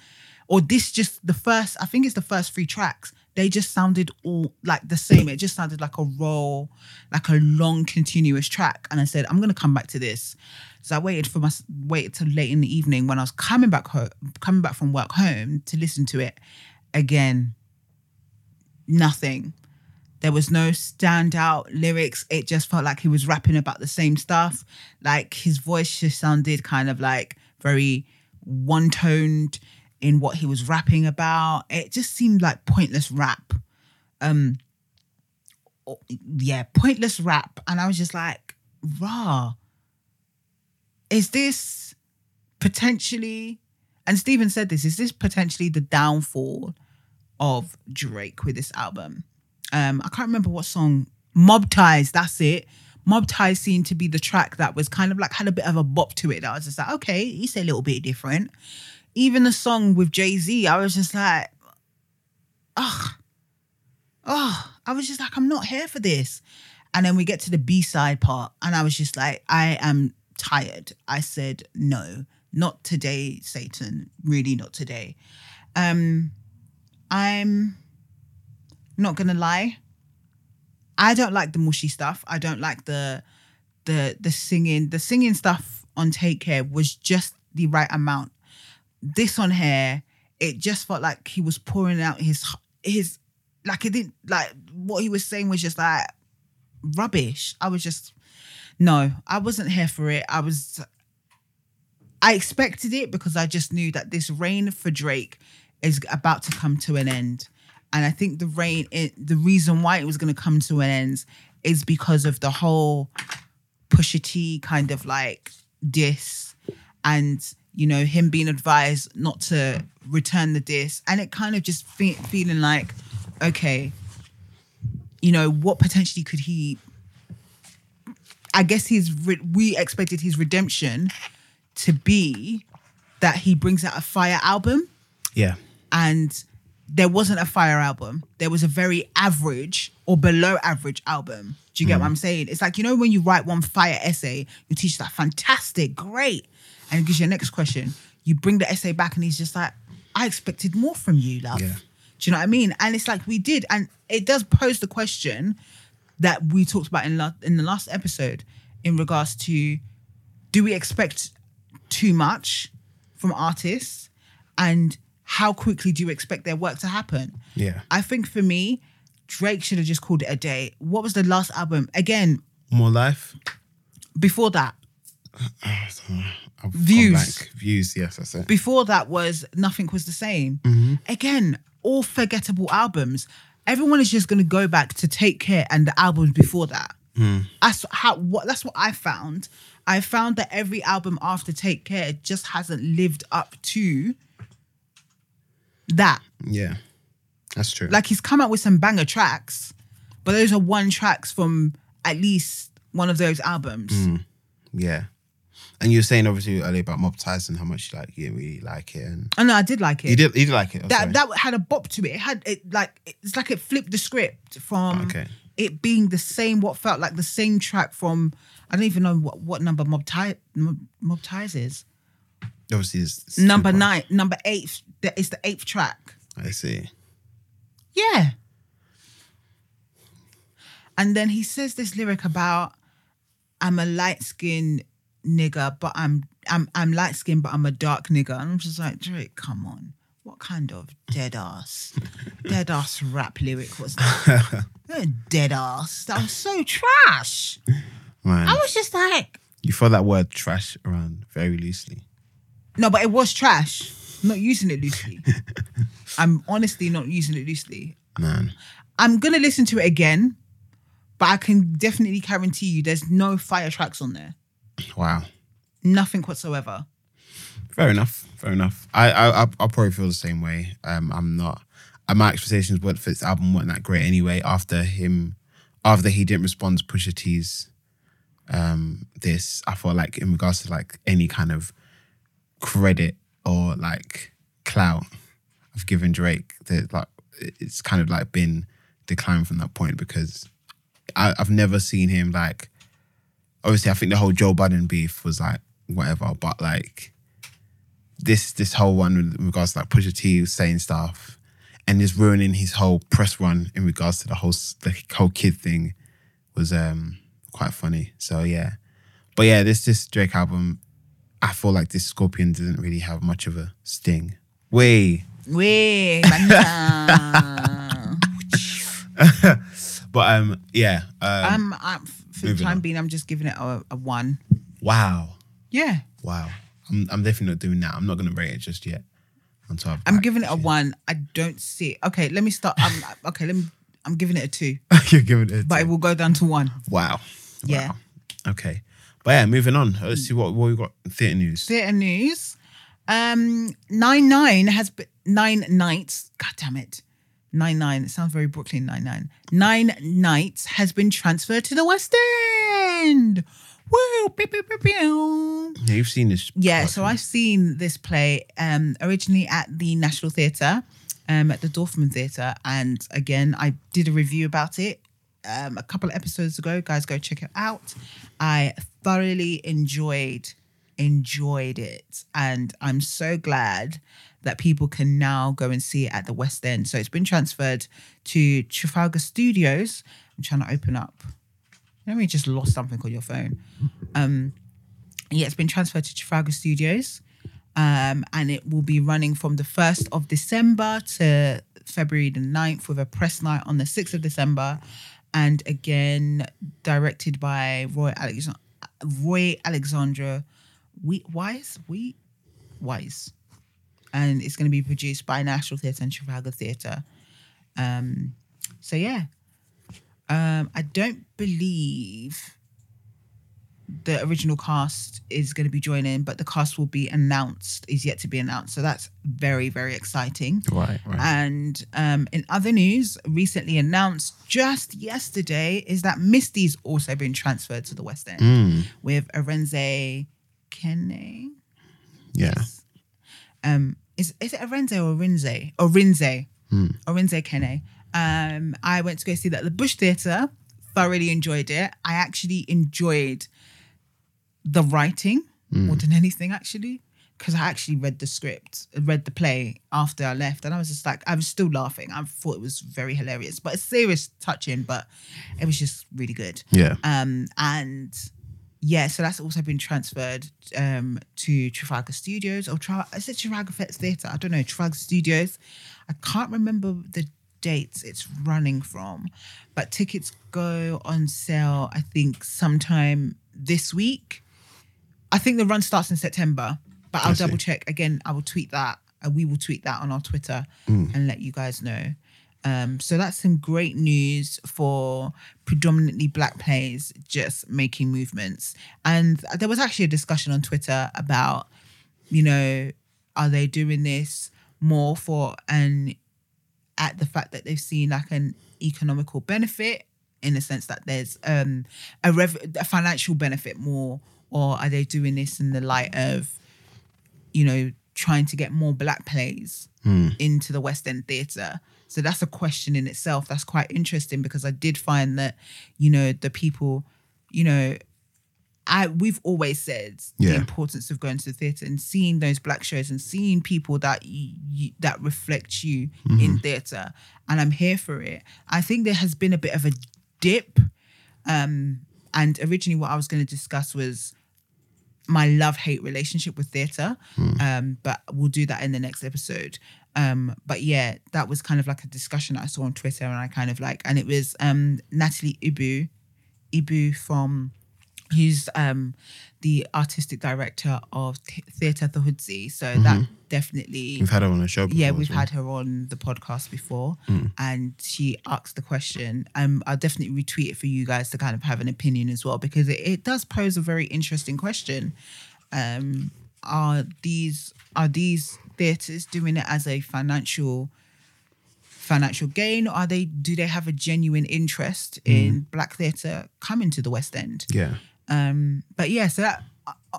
or this just the first. I think it's the first three tracks. They just sounded all like the same. It just sounded like a roll, like a long continuous track. And I said, I'm gonna come back to this. So I waited for my waited till late in the evening when I was coming back home, coming back from work home to listen to it. Again, nothing. There was no standout lyrics. It just felt like he was rapping about the same stuff. Like his voice just sounded kind of like very one toned in what he was rapping about. It just seemed like pointless rap. Um yeah, pointless rap. And I was just like, rah. Is this potentially and Stephen said this, is this potentially the downfall of Drake with this album? um, I can't remember what song. Mob Ties, that's it. Mob Ties seemed to be the track that was kind of like had a bit of a bop to it. I was just like, okay, he's a little bit different. Even the song with Jay Z, I was just like, ugh, oh, I was just like, I'm not here for this. And then we get to the B side part, and I was just like, I am tired. I said, no, not today, Satan. Really, not today. Um, I'm not gonna lie. I don't like the mushy stuff. I don't like the the the singing. The singing stuff on Take Care was just the right amount. This on here, it just felt like he was pouring out his his like it didn't like what he was saying was just like rubbish. I was just no, I wasn't here for it. I was I expected it because I just knew that this reign for Drake is about to come to an end. And I think the rain, it, the reason why it was going to come to an end is because of the whole Pusha T kind of like diss and, you know, him being advised not to return the diss. And it kind of just fe- feeling like, okay, you know, what potentially could he. I guess he's, re- we expected his redemption to be that he brings out a fire album. Yeah. And there wasn't a fire album. There was a very average or below average album. Do you get what mm. I'm saying? It's like, you know, when you write one fire essay, your teacher's like, fantastic, great. And it gives you a next question. You bring the essay back and he's just like, I expected more from you, love. Yeah. Do you know what I mean? And it's like we did. And it does pose the question that we talked about in, la- in the last episode in regards to do we expect too much from artists? And how quickly do you expect their work to happen? Yeah. I think for me, Drake should have just called it a day. What was the last album? Again, More life. before that, I've Views. Views. Yes, that's it. before that was Nothing Was the Same. Mm-hmm. Again, all forgettable albums. Everyone is just going to go back to Take Care and the albums before that. Mm. That's how. What that's what I found. I found that every album after Take Care just hasn't lived up to that. Yeah. That's true. Like he's come out with some banger tracks, but those are one tracks from at least one of those albums. Mm. yeah. And you were saying obviously earlier about Mob Ties and how much you like you really like it, and oh, I know I did like it. you did you did like it. oh, sorry. that that had a bop to it. It had it like it's like it flipped the script from Okay. it being the same what felt like the same track from I don't even know what, what number Mob Tie Mob, Mob Ties is. obviously it's, it's number nine, number eight. That is the eighth track. I see. Yeah. And then he says this lyric about I'm a light skinned nigga, but I'm I'm I'm light skinned, but I'm a dark nigga. And I'm just like, Drake, come on. What kind of dead ass, dead ass rap lyric was that? Dead ass. That was so trash. Man, I was just like, you throw that word trash around very loosely. no, but it was trash. I'm not using it loosely. I'm honestly not using it loosely. Man. I'm gonna listen to it again, but I can definitely guarantee you there's no fire tracks on there. Wow. Nothing whatsoever. Fair enough. Fair enough. I I I'll, probably feel the same way. Um, I'm not. Uh, my expectations weren't for this album weren't that great anyway. After him, after he didn't respond to Pusha T's, um, this I felt like in regards to like any kind of credit or like clout I've given Drake that like it's kind of like been declined from that point because I, I've never seen him like obviously I think the whole Joe Budden beef was like whatever, but like this this whole one with regards to like Pusha T saying stuff and just ruining his whole press run in regards to the whole the whole kid thing was um quite funny. So yeah, but yeah, this this Drake album, I feel like this Scorpion didn't really have much of a sting. Way, Banta. but um yeah, um, um, I'm, for the time on. being, I'm just giving it a, a one. wow, Yeah, wow. I'm I'm definitely not doing that. I'm not gonna rate it just yet. Until I've I'm giving it a one. I don't see. Okay, let me start. I'm okay. Let me. I'm giving it a two, You're giving it, a but it two. will go down to one. wow, Yeah. Wow. Okay, but yeah, moving on. Let's see what what we got theatre news. Theatre news. Um, nine nine has been nine nights. God damn it, nine nine. It sounds very Brooklyn nine nine. Nine nights has been transferred to the West End. Woo! Pew, pew, pew, pew. Yeah, you've seen this. Yeah, so I've seen this play um, originally at the National Theatre, um, at the Dorfman Theatre, and again, I did a review about it um, a couple of episodes ago. Guys, go check it out. I thoroughly enjoyed enjoyed it, and I'm so glad that people can now go and see at the West End. So it's been transferred to Trafalgar Studios. I'm trying to open up. Let me just lost something on your phone. Um, yeah, it's been transferred to Trafalgar Studios. Um, and it will be running from the 1st of December to February the 9th with a press night on the 6th of December. And again, directed by Roy Alexander, Roy Alexandra Wheat Wise, Wheat Wise. And it's going to be produced by National Theatre and Trafalgar Theatre. Um, so yeah, um, I don't believe the original cast is going to be joining, but the cast will be announced, is yet to be announced. So that's very, very exciting. Right, right. And um, in other news, recently announced just yesterday is that Misty's also been transferred to the West End Mm, with Arinze Kene. yeah. Um, is is it Arenze or Rinze? Or Rinze. Hmm. Orinze Kene. Um, I went to go see that at the Bush Theatre. Thoroughly enjoyed it. I actually enjoyed the writing Hmm. more than anything, actually, because I actually read the script, read the play after I left, and I was just like, I was still laughing. I thought it was very hilarious, but it's serious, touching, but it was just really good. Yeah. Um, and yeah, so that's also been transferred um, to Trafalgar Studios or Tra- is it Trafalgar Theatre? I don't know. Trafalgar Studios. I can't remember the dates it's running from, but tickets go on sale. I think sometime this week. I think the run starts in September, but I'll double check again. I will tweet that. Uh, we will tweet that on our Twitter Mm. and let you guys know. Um, so that's some great news for predominantly black plays just making movements. And there was actually a discussion on Twitter about, you know, are they doing this more for an at the fact that they've seen like an economical benefit in the sense that there's um a, rev- a financial benefit more, or are they doing this in the light of, you know, trying to get more black plays into the West End theatre? So that's a question in itself. That's quite interesting because I did find that, you know, the people, you know, I we've always said the importance of going to the theatre and seeing those black shows and seeing people that that reflect you in theatre, and I'm here for it. I think there has been a bit of a dip, um, and originally what I was going to discuss was my love hate relationship with theatre, um, but we'll do that in the next episode. Um, but yeah, that was kind of like a discussion I saw on Twitter, and I kind of like, and it was um, Natalie Ibu, Ibu from who's um the artistic director of Th- tiata fahodzi. So that definitely We've had her on the show before. yeah, we've well. had her on the podcast before, and she asked the question. Um, I'll definitely retweet it for you guys to kind of have an opinion as well because it, it does pose a very interesting question. Um, are these are these theatres doing it as a financial financial gain, or are they do they have a genuine interest in black theatre coming to the West End? Yeah. Um, but yeah, so that uh,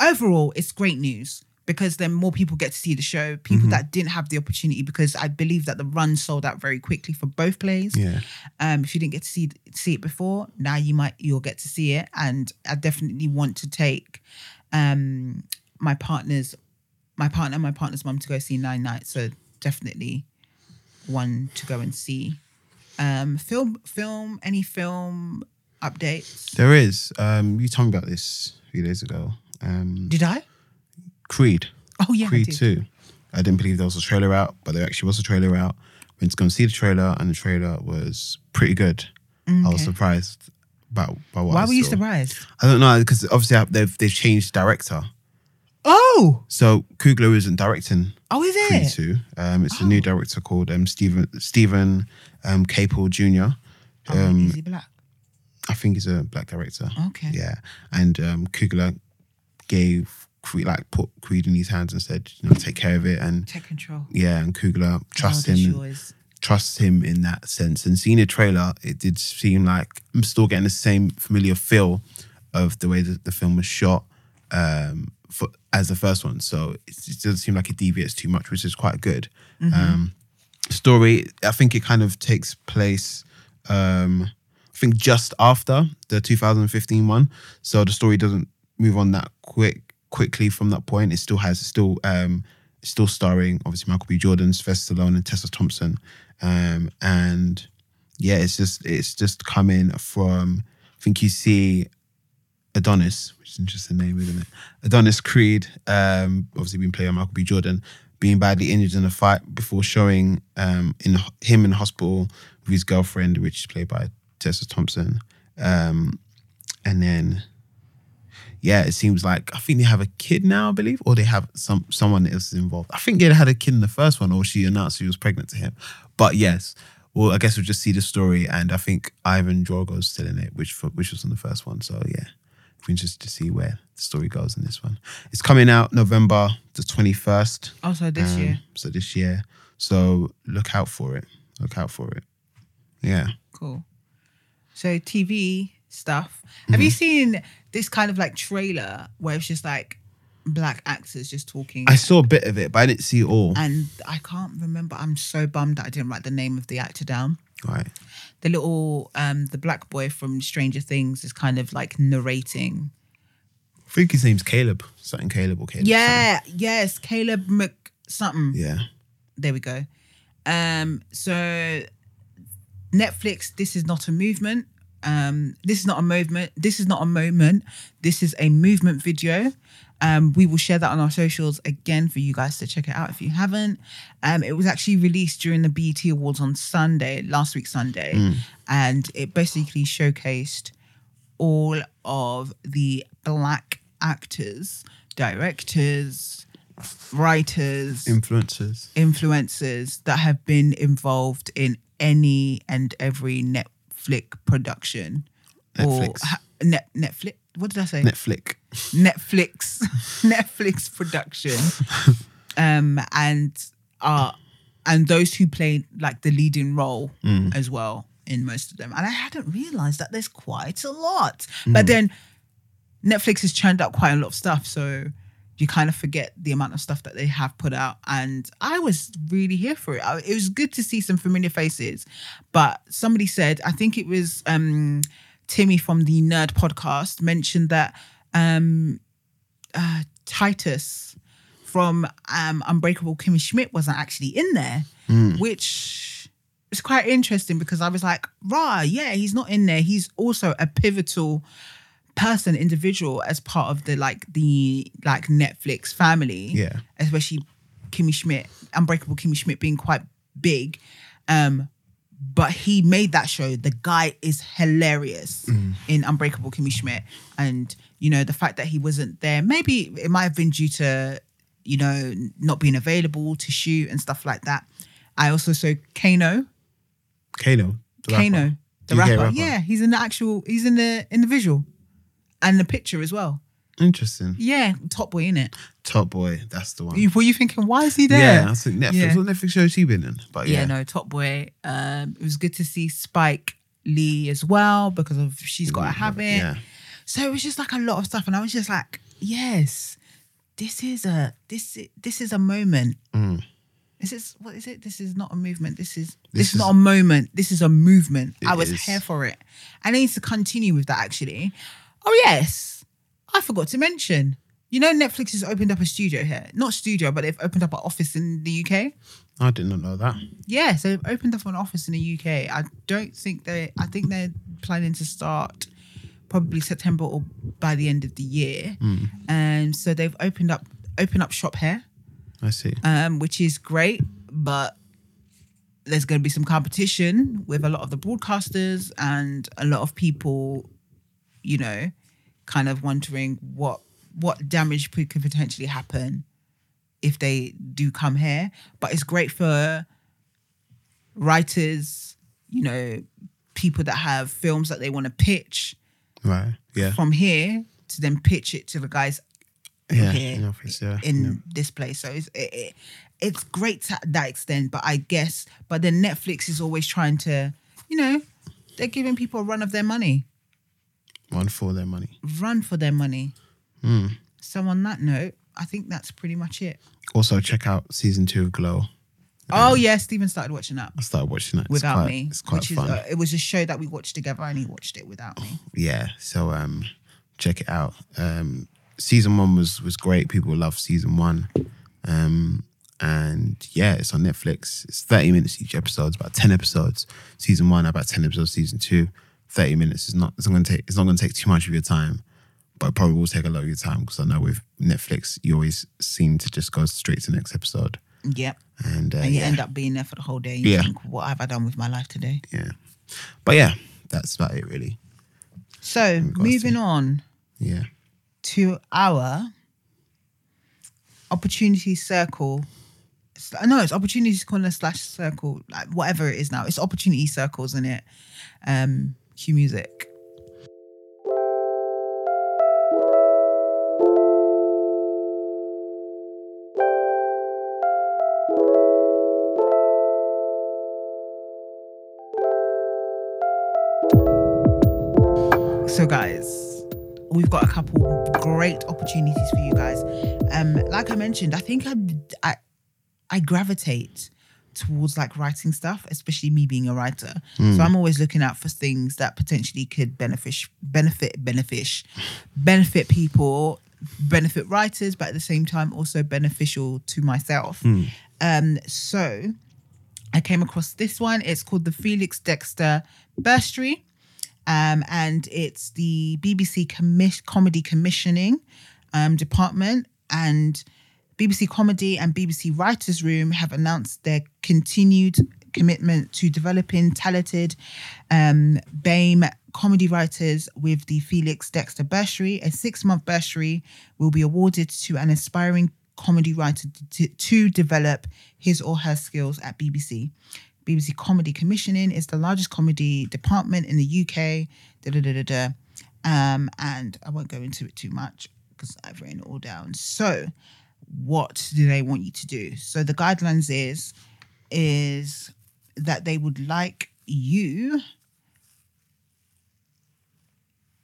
overall, it's great news because then more people get to see the show. People that didn't have the opportunity because I believe that the run sold out very quickly for both plays. Yeah. Um, if you didn't get to see see it before, now you might you'll get to see it. And I definitely want to take um my partner's my partner, and my partner's mum to go see Nine Nights. So definitely one to go and see. Um, film, film, any film updates? There is. Um, you told me about this a few days ago. Um, Did I? Creed. Oh yeah, I Creed did. 2. I didn't believe there was a trailer out, but there actually was a trailer out. Went to go and see the trailer, and the trailer was pretty good. I was surprised about by what Why I were you surprised? I don't know because obviously I- they've they've changed director. Oh, So Coogler isn't directing oh, is Creed it? 2. Um, it's a new Oh. director called um, Stephen Stephen um, Caple Jr. Oh, Um, is he black? I think he's a black director. Okay. Yeah, and um, Coogler gave Creed like put Creed in his hands and said, you know, take care of it, and Take control. yeah, and Coogler trusts Oh, the him, joys. trusts him in that sense. And seeing the trailer, it did seem like I'm still getting the same familiar feel of the way that the film was shot um, for as the first one. So it, it doesn't seem like it deviates too much, which is quite good. Um, story, I think it kind of takes place. Um, I think just after the 2015 one, so the story doesn't move on that quick quickly from that point. It still has still um, still starring obviously Michael B. Jordan, Sylvester Stallone, and Tessa Thompson, um, and yeah, it's just it's just coming from. I think you see Adonis, which is an interesting name, isn't it? Adonis Creed, um, obviously being played by Michael B. Jordan, being badly injured in a fight before showing um, in him in hospital with his girlfriend, which is played by Tessa Thompson, um, and then yeah, it seems like I think they have a kid now, I believe, or they have some someone else involved. I think they had a kid in the first one, or she announced she was pregnant to him. But yes, well, I guess we'll just see the story, and I think Ivan Drago's still in it, which for, which was in the first one. So yeah, we just to see where the story goes in this one. It's coming out November the twenty first. Also this year. So this year, so look out for it. Look out for it. Yeah. Cool. So TV stuff. Have you Mm-hmm. seen this kind of like trailer where it's just like black actors just talking? I saw a bit of it, but I didn't see it all. and I can't remember. I'm so bummed that I didn't write the name of the actor down. Right. The little um the black boy from Stranger Things is kind of like narrating. I think his name's Caleb. Something Caleb or Caleb. Yeah, yes, Caleb Mc something. something. Yeah. There we go. Um, so Netflix, this is not a movement. Um, this is not a movement. This is not a moment. This is a movement video. Um, we will share that on our socials again for you guys to check it out if you haven't. Um, it was actually released during the BET Awards on Sunday, last week Sunday, and it basically showcased all of the black actors, directors, writers, Influencers. influencers that have been involved in any and every Netflix production or ha- net Netflix. What did I say? Netflix. Netflix Netflix production, um, and uh, and those who played like the leading role as well in most of them. And I hadn't realized that there's quite a lot. But then Netflix has churned out quite a lot of stuff, so you kind of forget the amount of stuff that they have put out. And I was really here for it. I, it was good to see some familiar faces. But somebody said, I think it was um, Timmy from the Nerd Podcast mentioned that um, uh, Titus from um, Unbreakable Kimmy Schmidt wasn't actually in there, which is quite interesting because I was like, rah, yeah, he's not in there. He's also a pivotal person, individual as part of the like the like Netflix family. Yeah. Especially Kimmy Schmidt, Unbreakable Kimmy Schmidt being quite big. Um, but he made that show. The guy is hilarious mm. in Unbreakable Kimmy Schmidt. And, you know, the fact that he wasn't there, maybe it might have been due to, you know, not being available to shoot and stuff like that. I also saw Kano. Kano. the rapper. Kano, the rapper. rapper. Yeah, he's in the actual, he's in the in the visual and the picture as well. Interesting. Yeah, top boy in it. Top Boy. That's the one. You, were you thinking, why is he there? Yeah, I think Netflix. Yeah. What Netflix show has he been in? But yeah, yeah. no, Top Boy. Um, it was good to see Spike Lee as well because of She's Gotta Have It. Yeah. So it was just like a lot of stuff, and I was just like, yes, this is a this i- this is a moment. Mm. This is what is it? This is not a movement. This is this, This is, is- not a moment. This is a movement. It I was is. here for it. And I need to continue with that actually. Oh yes. I forgot to mention. You know Netflix has opened up a studio here. Not studio, but they've opened up an office in the UK. I did not know that. Yeah, so they've opened up an office in the UK. I don't think they I think they're planning to start probably September or by the end of the year. And so they've opened up opened up shop here I see. um, which is great, but there's going to be some competition with a lot of the broadcasters and a lot of people, you know, kind of wondering what what damage could potentially happen if they do come here. But it's great for writers, you know, people that have films that they want to pitch Right. Yeah. from here to then pitch it to the guys Yeah. here In office. Yeah. in yeah. this place. So it's it, it, it's great to that extent, but I guess but then Netflix is always trying to, you know, they're giving people a run of their money, One for their money. run for their money. Hmm. So on that note, I think that's pretty much it. Also, check out season two of Glow. Oh yeah, Stephen started watching that I started watching it. Without quite- me, It's quite which fun. is uh, it was a show that we watched together, and he watched it without me. yeah. So um, check it out. Um, season one was was great. People love season one. Um, and yeah, it's on Netflix. It's thirty minutes each episode. It's about ten episodes. Season one, about ten episodes. Season two, 30 minutes. It's not. It's not going to take. It's not to take too much of your time, but it probably will take a lot of your time because I know with Netflix, you always seem to just go straight to the next episode. Yep, And, uh, and you yeah, end up being there for the whole day. You Yeah. think, what have I done with my life today? yeah. But yeah, that's about it, really. So moving on. Yeah. to our opportunity circle. No, it's opportunity corner slash circle, like whatever it is now. It's opportunity circles in it. Um, cue music. So, guys, we've got a couple great opportunities for you guys. Um, like I mentioned, I think I, I, I gravitate towards like writing stuff, especially me being a writer. So I'm always looking out for things that potentially could benefit, benefit, benefit, benefit people, benefit writers, but at the same time also beneficial to myself. Um, so I came across this one. It's called the Felix Dexter Bursary. Um, and it's the BBC commis- Comedy Commissioning um, Department. And BBC Comedy and BBC Writers Room have announced their continued commitment to developing talented um, BAME comedy writers with the Felix Dexter Bursary. A six month bursary will be awarded to an aspiring comedy writer to, to develop his or her skills at BBC. BBC Comedy Commissioning is the largest comedy department in the UK. Da, da, da. Um, and I won't go into it too much because I've written it all down. So, what do they want you to do? So the guidelines is is that they would like you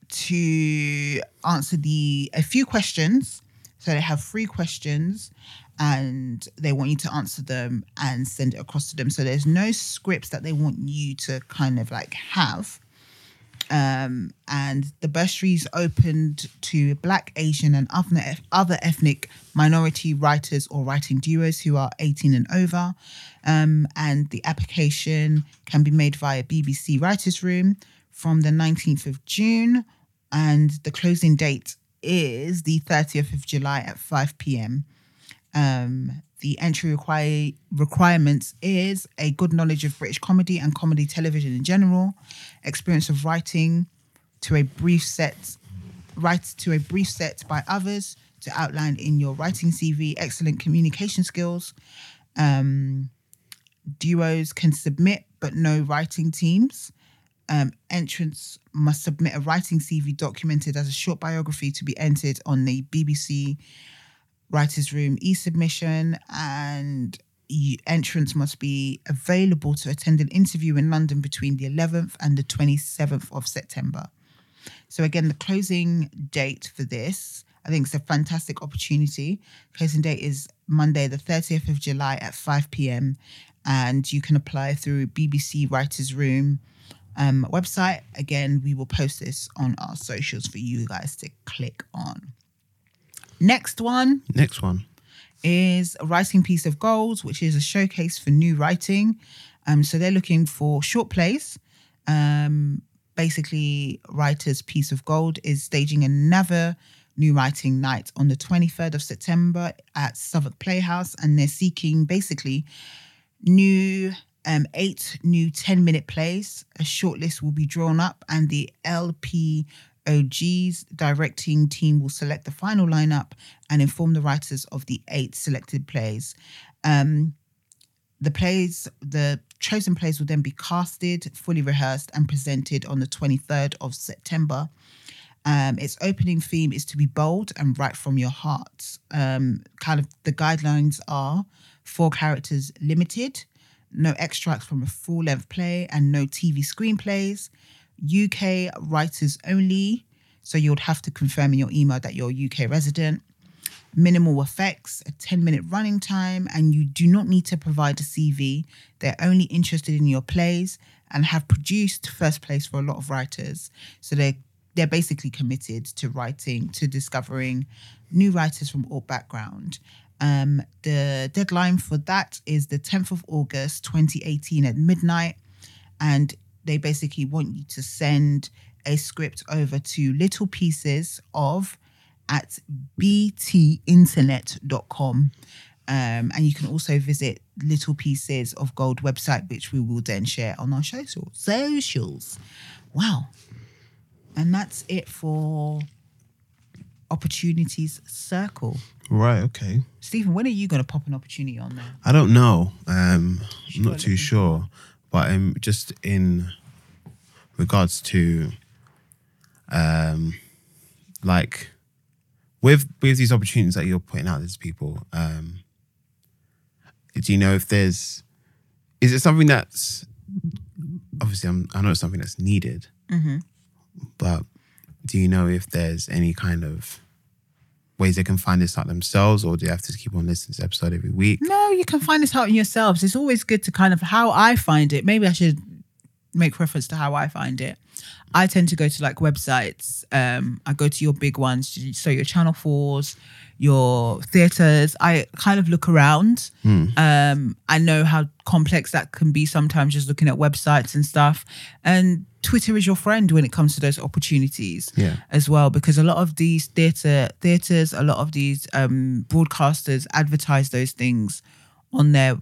to answer the a few questions. So they have three questions and they want you to answer them and send it across to them. So there's no scripts that they want you to kind of like have. Um, and the bursary is opened to Black, Asian, and other, other ethnic minority writers or writing duos who are 18 and over. Um, and the application can be made via BBC Writers Room from the 19th of June. And the closing date is the 30th of July at 5 p.m. Um, the entry require, requirements is a good knowledge of British comedy and comedy television in general, experience of writing to a brief set, write to a brief set by others to outline in your writing CV, excellent communication skills. Um, duos can submit, but no writing teams. Um, entrants must submit a writing CV documented as a short biography to be entered on the BBC Writers Room e-submission, and entrance must be available to attend an interview in London between the 11th and the 27th of September. So again, the closing date for this I think it's a fantastic opportunity. Closing date is Monday, the 30th of July at 5 p.m. And you can apply through BBC Writers Room um, website. Again, we will post this on our socials for you guys to click on. Next one Next one. is a Writing Piece of Gold, which is a showcase for new writing. Um, so they're looking for short plays. Um, basically, Writer's Piece of Gold is staging another new writing night on the 23rd of September at Southwark Playhouse, and they're seeking basically new um, eight new 10 minute plays. A shortlist will be drawn up, and the LPOG's directing team will select the final lineup and inform the writers of the eight selected plays. Um, the plays, the chosen plays will then be casted, fully rehearsed, and presented on the 23rd of September. Um, its opening theme is to be bold and write from your heart. Um, kind of the guidelines are four characters limited, no extracts from a full length play, and no TV screenplays. UK writers only. So you'd have to confirm in your email that you're a UK resident. Minimal effects, a 10 minute running time, and you do not need to provide a CV. They're only interested in your plays and have produced first place for a lot of writers. So they're they're basically committed to writing, to discovering new writers from all background. Um, the deadline for that is the 10th of August, 2018 at midnight. And they basically want you to send a script over to little pieces of at btinternet.com. Um, and you can also visit Little Pieces of Gold website, which we will then share on our social socials. Wow. And that's it for Opportunities Circle. Right. Okay. Stephen, when are you going to pop an opportunity on there? I don't know. Um, I'm not too sure, but um, just in regards to, um, like with with these opportunities that you're putting out to people, um, do you know if there's is it something that's obviously I'm, I know it's something that's needed, but do you know if there's any kind of ways they can find this out themselves, or do they have to keep on listening to this episode every week? No, you can find this out in yourselves. It's always good to kind of how I find it. Maybe I should make reference to how I find it. I tend to go to like websites. Um, I go to your big ones, so your Channel Fours, your theaters. I kind of look around. Um, I know how complex that can be sometimes, just looking at websites and stuff. And Twitter is your friend when it comes to those opportunities Yeah. as well because a lot of these theater theaters a lot of these um broadcasters advertise those things on their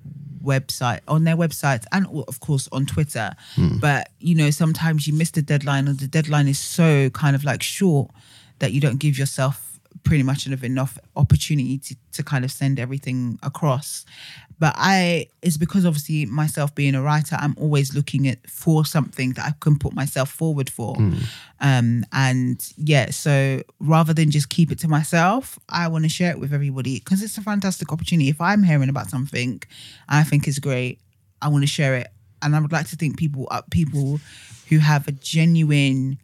website on their websites and of course on twitter but you know sometimes you miss the deadline or the deadline is so kind of like short that you don't give yourself pretty much enough enough opportunity to, to kind of send everything across. But i it's because obviously myself being a writer i'm always looking at for something that i can put myself forward for. Um and yeah so rather than just keep it to myself i want to share it with everybody because it's a fantastic opportunity. If i'm hearing about something i think it's great. I want to share it. And i would like to think people uh, people who have a genuine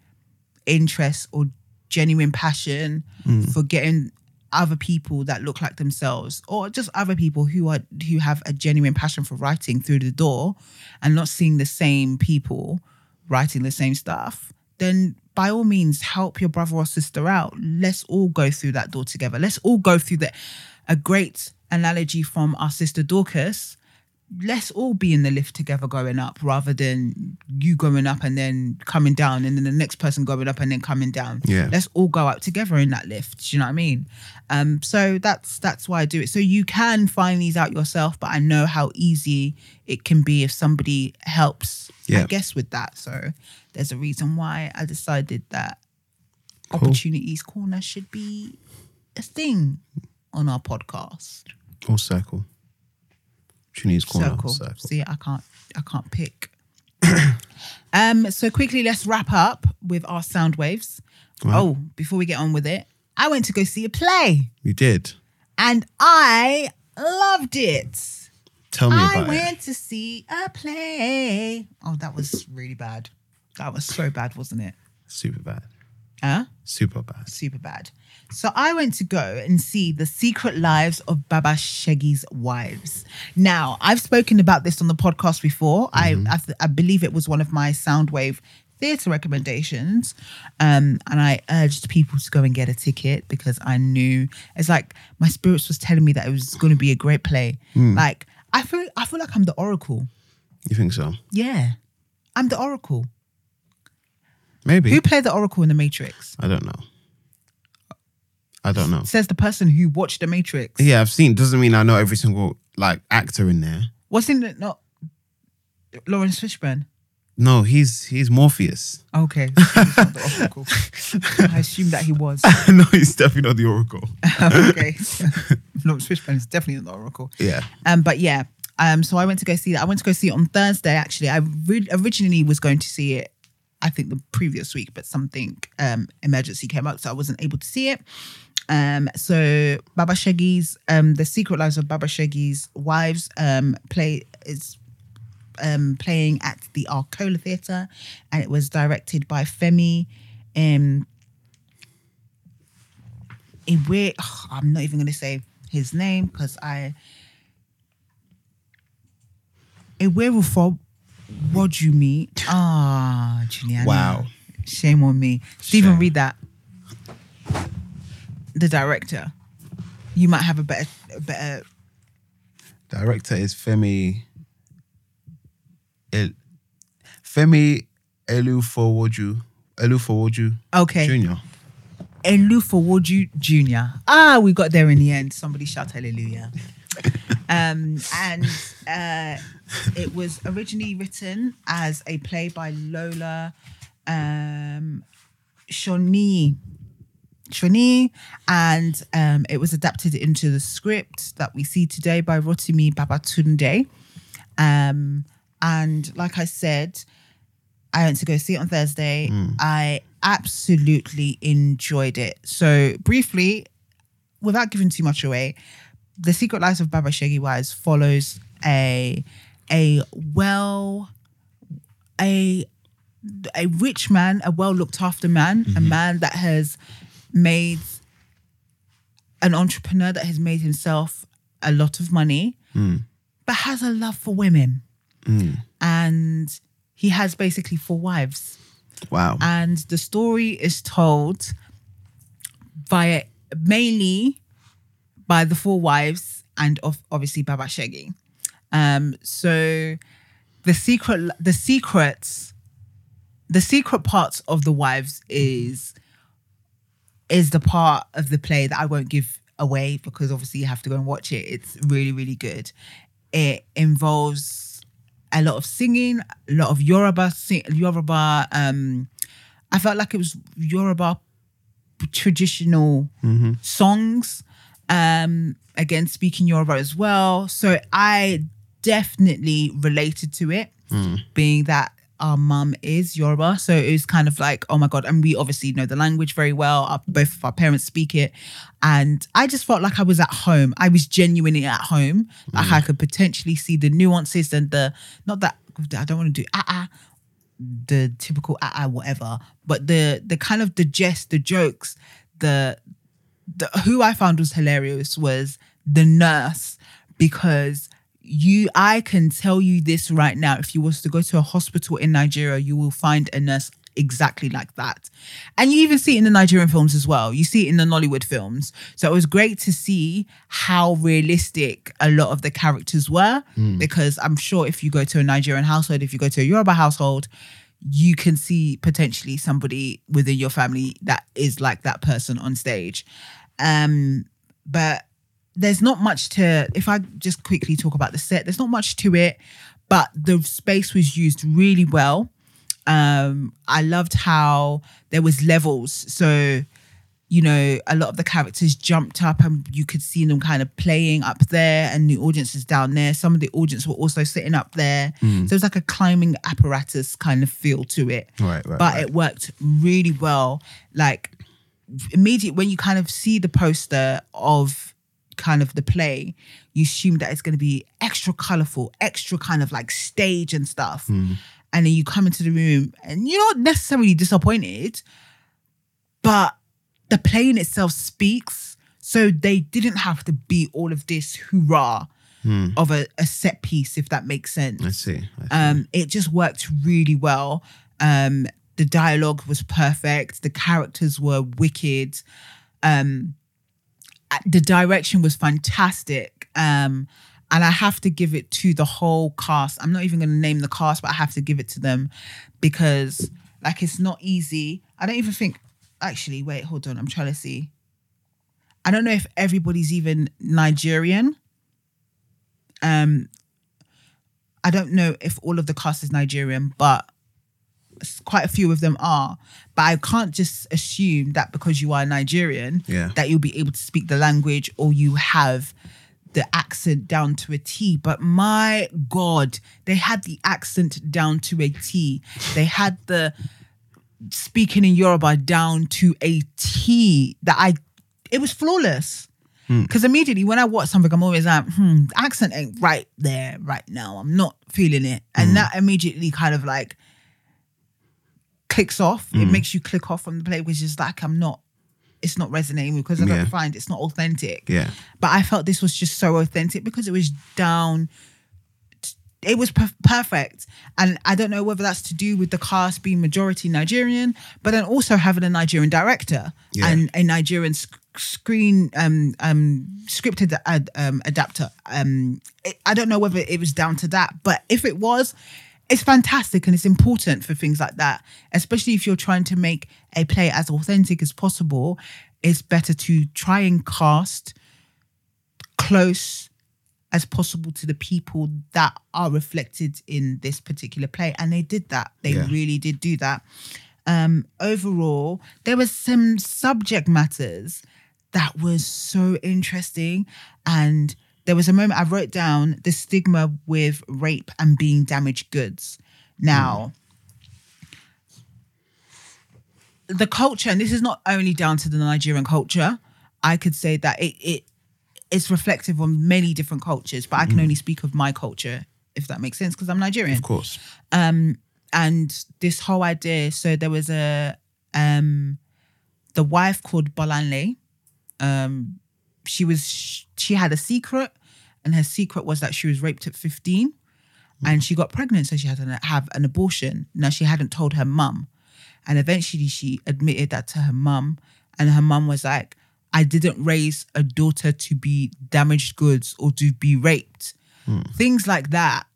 interest or genuine passion mm. for getting other people that look like themselves or just other people who are who have a genuine passion for writing through the door and not seeing the same people writing the same stuff then by all means help your brother or sister out. Let's all go through that door together. Let's all go through that a great analogy from our sister dorcas let's all be in the lift together going up rather than you going up and then coming down and then the next person going up and then coming down. Yeah. Let's all go up together in that lift. Do you know what I mean? Um, so that's that's why I do it. So you can find these out yourself, but I know how easy it can be if somebody helps, yeah. I guess, with that. So there's a reason why I decided that Cool. Opportunities Corner should be a thing on our podcast. Or circle. Opportunities corner. circle. Circle. See, I can't I can't pick. um, so quickly let's wrap up with our sound waves. Oh, before we get on with it, I went to go see a play You did. and I loved it. Tell me I about went it. to see a play. Oh, that was really bad. That was so bad, wasn't it? Super bad. Huh? Super bad. super bad. So I went to go and see the secret lives of Baba Segi's wives. Now I've spoken about this on the podcast before. I I, th- I believe it was one of my Soundwave theatre recommendations, um, and I urged people to go and get a ticket because I knew it's like my spirits was telling me that it was going to be a great play. Like I feel I feel like I'm the Oracle. You think so? Yeah, I'm the Oracle. Maybe. Who played the Oracle in the Matrix? I don't know. I don't know. Says the person who watched the Matrix. Yeah, I've seen. Doesn't mean I know every single like actor in there. Wasn't it not Laurence Fishburne? No, he's he's Morpheus. Okay. He's not the Oracle. I assume that he was. no, he's definitely not the Oracle. okay. Laurence Fishburne is definitely not the Oracle. Yeah. Um, but yeah. Um, so I went to go see that. I went to go see it on Thursday. Actually, I re- originally was going to see it. I think the previous week, but something um emergency came up, so I wasn't able to see it. Um, so Baba Segi's um, The Secret Lives of Baba Segi's Wives um play is um playing at the Arcola Theatre, and it was directed by Femi. Um, Iwe, oh, I'm not even going to say his name because I. Iwerufo, what you meet? Ah, Juliana. Wow. Shame on me. Stephen, Shame. read that. The director. You might have a better, a better. Director is Femi. El, Femi Elufowoju. Elufowoju Okay. Junior. Elufowoju Jr. Ah, we got there in the end. Somebody shout hallelujah. um, and uh, it was originally written as a play by Lola um, Shoni. Shoni, and um, it was adapted into the script that we see today by Rotimi Babatunde. Um, and like I said, I went to go see it on Thursday. I absolutely enjoyed it. So briefly, without giving too much away, The Secret Lives of Baba Segi Wise follows a a well a a rich man, a well looked after man, a mm-hmm. man that has made an entrepreneur that has made himself a lot of money, mm. but has a love for women. Mm. And he has basically four wives Wow. and the story is told via mainly by the four wives and of obviously Baba Segi. Um, so the secret, the secrets, the secret parts of the wives is is the part of the play that I won't give away because obviously you have to go and watch it. It's really really good. It involves a lot of singing, a lot of Yoruba, sing, Yoruba. Um, I felt like it was Yoruba traditional songs. Um, again, speaking Yoruba as well. So I definitely related to it, being that our mum is Yoruba. So it was kind of like, oh my God. And we obviously know the language very well. Our, both of our parents speak it. And I just felt like I was at home. I was genuinely at home. Like I could potentially see the nuances and the, not that, I don't want to do ah ah, the typical ah ah whatever, but the the kind of the jest, the jokes, the the who I found was hilarious was the nurse because you I can tell you this right now. If you was to go to a hospital in Nigeria you will find a nurse exactly like that. And you even see it in the Nigerian films as well. You see it in the Nollywood films. So it was great to see how realistic a lot of the characters were hmm. because I'm sure if you go to a Nigerian household if you go to a Yoruba household you can see potentially somebody within your family that is like that person on stage. Um, but there's not much to, if I just quickly talk about the set, there's not much to it, but the space was used really well. Um, I loved how there was levels. So, you know, a lot of the characters jumped up and you could see them kind of playing up there and the audience is down there. Some of the audience were also sitting up there. Mm. So it was like a climbing apparatus kind of feel to it. Right, right, But right. it worked really well. Like immediate when you kind of see the poster of kind of the play, you assume that it's going to be extra colorful, extra kind of like stage and stuff. Mm. And then you come into the room and you're not necessarily disappointed, but the play in itself speaks. So they didn't have to be all of this hoorah of a, a set piece, if that makes sense. I see. I see. Um, it just worked really well. Um, the dialogue was perfect. The characters were wicked. Um, uh, the direction was fantastic. Um, and I have to give it to the whole cast. I'm not even going to name the cast, but I have to give it to them because, like, it's not easy. I don't even think. Actually, wait, hold on. I'm trying to see. I don't know if everybody's even Nigerian. Um, I don't know if all of the cast is Nigerian, but quite a few of them are. But I can't just assume that because you are Nigerian, Yeah. that you'll be able to speak the language or you have the accent down to a T. But my God, they had the accent down to a T. They had the speaking in Yoruba down to a T that I, it was flawless. Hmm. Because immediately when I watch something, I'm always like, hmm, accent ain't right there right now. I'm not feeling it. And hmm. that immediately kind of like clicks off. It hmm. makes you click off from the play, which is like, I'm not, it's not resonating because I Yeah. don't find it's not authentic. Yeah. But I felt this was just so authentic because it was down. It was per- perfect, and I don't know whether that's to do with the cast being majority Nigerian, but then also having a Nigerian director Yeah. and a Nigerian sc- screen um um scripted ad, um adapter. Um, it, I don't know whether it was down to that, but if it was, it's fantastic and it's important for things like that, especially if you're trying to make a play as authentic as possible. It's better to try and cast close as possible to the people that are reflected in this particular play. And they did that. They Yeah. really did do that. Um, overall, there were some subject matters that was so interesting. And there was a moment I wrote down the stigma with rape and being damaged goods. Now, the culture, and this is not only down to the Nigerian culture, I could say that it, it it's reflective on many different cultures, but I can only speak of my culture, if that makes sense, because I'm Nigerian. Of course. and this whole idea so there was a um the wife called Bolanle um she was she had a secret and her secret was that she was raped at 15 and she got pregnant so she had to have an abortion. Now she hadn't told her mum. And eventually she admitted that to her mum and her mum was like I didn't raise a daughter to be damaged goods or to be raped hmm. things like that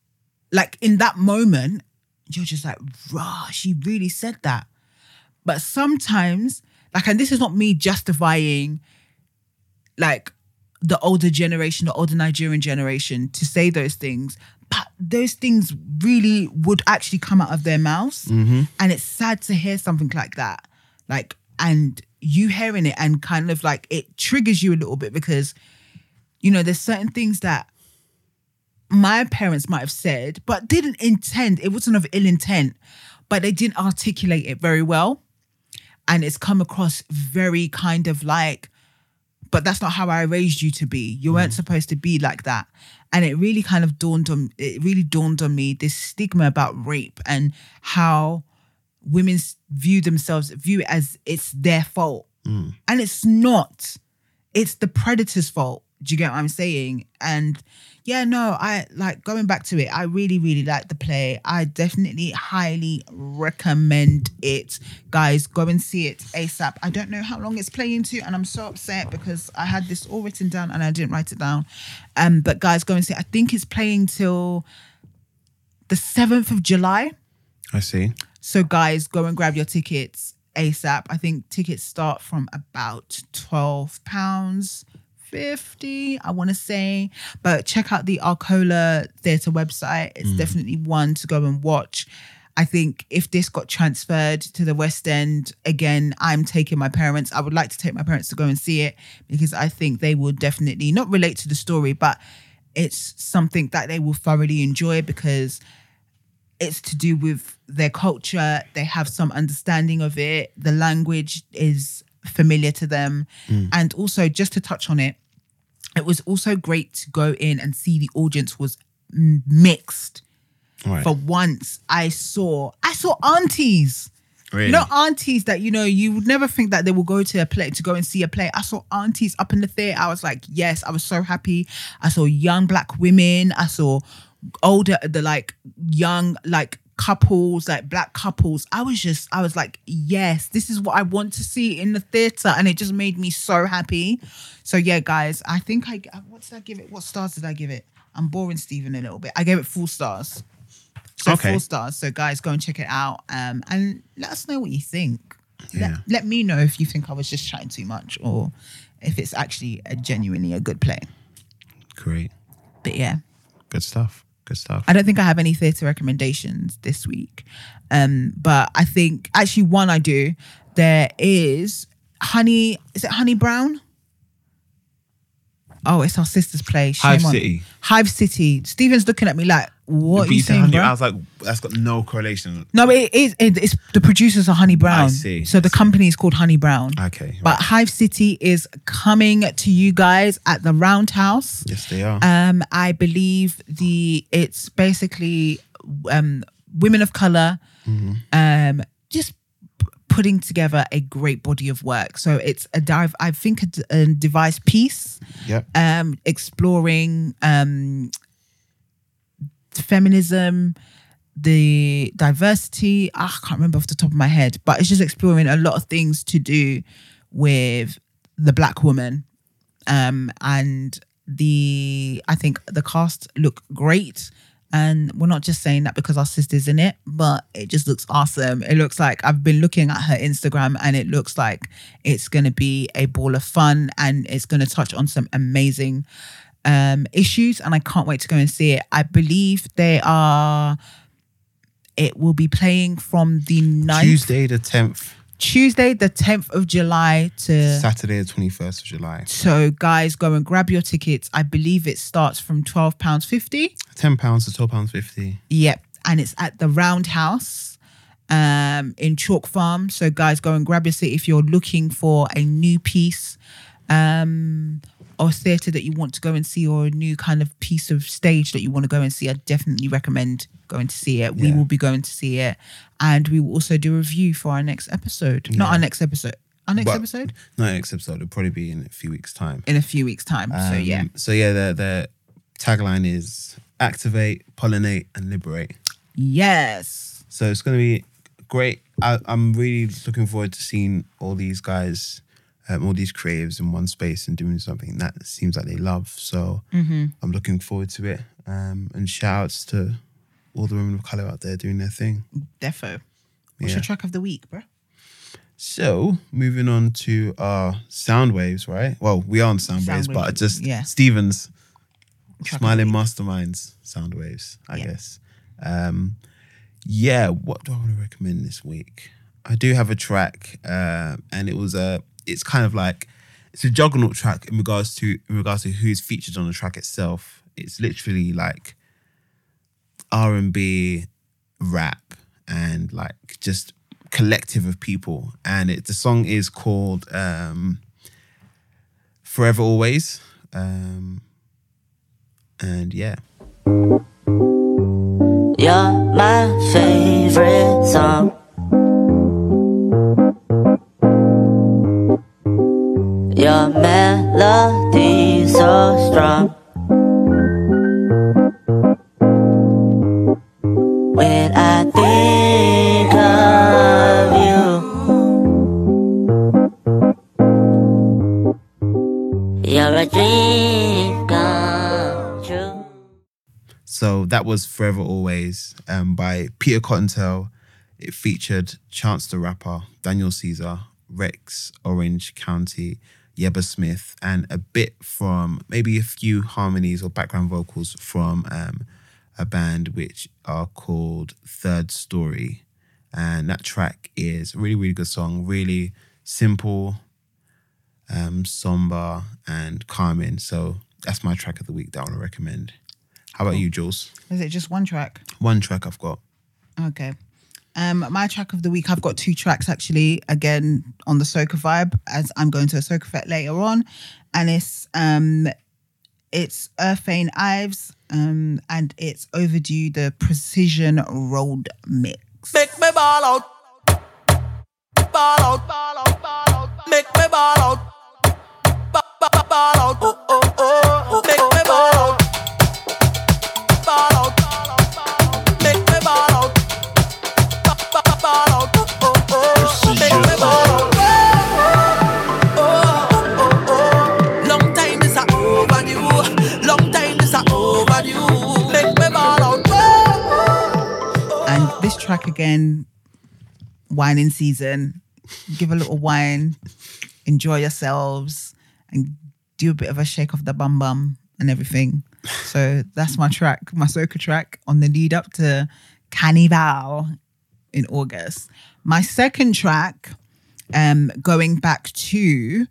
like in that moment, you're just like, rah, she really said that. But sometimes, like, and this is not me justifying like the older generation, the older Nigerian generation to say those things, but those things really would actually come out of their mouths. Mm-hmm. And it's sad to hear something like that. Like, and you hearing it and kind of like it triggers you a little bit because, you know, there's certain things that my parents might have said, but didn't intend. It wasn't of ill intent, but they didn't articulate it very well. And it's come across very kind of like, but that's not how I raised you to be. You weren't mm. supposed to be like that. And it really kind of dawned on it really dawned on me this stigma about rape and how women view themselves, view it as it's their fault. And it's not. It's the predator's fault. Do you get what I'm saying? And yeah, no, I like going back to it. I really, really like the play. I definitely highly recommend it. Guys, go and see it ASAP. I don't know how long it's playing to, and I'm so upset because I had this all written down and I didn't write it down. Um, but guys, go and see it. I think it's playing till the 7th of July. I see. So guys, go and grab your tickets ASAP. I think tickets start from about twelve pounds fifty. I want to say, but check out the Arcola Theatre website. It's mm. definitely one to go and watch. I think if this got transferred to the West End again, I'm taking my parents. I would like to take my parents to go and see it because I think they will definitely not relate to the story, but it's something that they will thoroughly enjoy because it's to do with their culture. They have some understanding of it. The language is familiar to them. Mm. And also, just to touch on it, it was also great to go in and see the audience was m- mixed. Right. For once, I saw I saw aunties. Really? You know, aunties that you know you would never think that they will go to a play to go and see a play. I saw aunties up in the theater. I was like, yes, I was so happy. I saw young black women. I saw older, the like young like couples, like black couples. I was just, I was like, yes, this is what I want to see in the theater, and it just made me so happy. So yeah, guys, I think I what did I give it? What stars did I give it? I'm boring Stephen a little bit. I gave it four stars. So Okay. four stars. So guys, go and check it out. Um, and let us know what you think. Yeah. Let, let me know if you think I was just chatting too much or if it's actually a genuinely a good play. Great. But yeah. Good stuff. Good stuff. I don't think I have any theatre recommendations this week. Um, but I think actually one I do. There is Honey, is it Honey Brown? Oh, it's our sister's play. Hive on- City. Hive City. Steven's looking at me like, what are you saying, honey, bro? I was like, that's got no correlation. No, but it is. It, it's the producers are Honey Brown. I see, So I the see. company is called Honey Brown. Okay. But Hive City is coming to you guys at the Roundhouse. yes, they are. Um, I believe the it's basically um women of color, um, just putting together a great body of work. So it's a dive. I think a device piece yep. um, exploring um, feminism, the diversity. ah, I can't remember off the top of my head, but it's just exploring a lot of things to do with the black woman. Um, and the I think the cast look great. And we're not just saying that because our sister's in it, but it just looks awesome. It looks like I've been looking at her Instagram and it looks like it's going to be a ball of fun and it's going to touch on some amazing um, issues. And I can't wait to go and see it. I believe they are, it will be playing from the 9th, Tuesday the 10th, Tuesday, the 10th of July to. Saturday the 21st of July. So, guys, go and grab your tickets. I believe it starts from £12.50. £10 to £12.50. Yep. And it's at the Roundhouse um, in Chalk Farm. So, guys, go and grab your seat if you're looking for a new piece um, or theatre that you want to go and see or a new kind of piece of stage that you want to go and see. I definitely recommend going to see it. We Yeah. will be going to see it. And we will also do a review for our next episode. Not our next episode. Our next But- episode? No, next episode It'll probably be in a few weeks' time. In a few weeks' time. so, Um, yeah. So yeah, the the tagline is activate, pollinate, and liberate. Yes. So it's going to be great. I, I'm really looking forward to seeing all these guys, um, all these creatives in one space and doing something that seems like they love. So Mm-hmm. I'm looking forward to it. Um, and shout outs to all the women of color out there doing their thing. Defo. What's Yeah. your track of the week, bro? So moving on to our sound waves, right? Well, we are on sound, Sound waves, but waves, just yeah. Stevens Track Smiling. Masterminds sound waves, I Yeah. guess. Um, yeah, what do I want to recommend this week? I do have a track, uh, and it was a. It's kind of like it's a juggernaut track in regards to in regards to who's featured on the track itself. It's literally like R and B, rap, and like just collective of people. And it the song is called um, "Forever Always." Um, and yeah, You're my favorite song. Melody so strong. When I think of you, you're a dream come true. So that was Forever Always um, by Peter CottonTale. It featured Chance the Rapper, Daniel Caesar, Rex, Orange County, Yebba Smith, and a bit from maybe a few harmonies or background vocals from um, a band which are called Third Story. And that track is a really, really good song, really simple, um, somber, and calming. So that's my track of the week that I want to recommend. How about you, Jules? Is it just one track? One track I've got. Okay. Um, my track of the week, I've got two tracks actually, again on the Soca vibe, as I'm going to a Soca Fete later on. And it's um it's Earthane Ives, um, and it's overdue the precision road mix. Make me ball out. ball out, ball out, ball out. Make me ball out. Ba- ba- ba- Ball out, again, whining season. Give a little wine, enjoy yourselves, and do a bit of a shake of the bum bum and everything. So that's my track, my soca track on the lead up to Carnival in August. My second track, um, going back to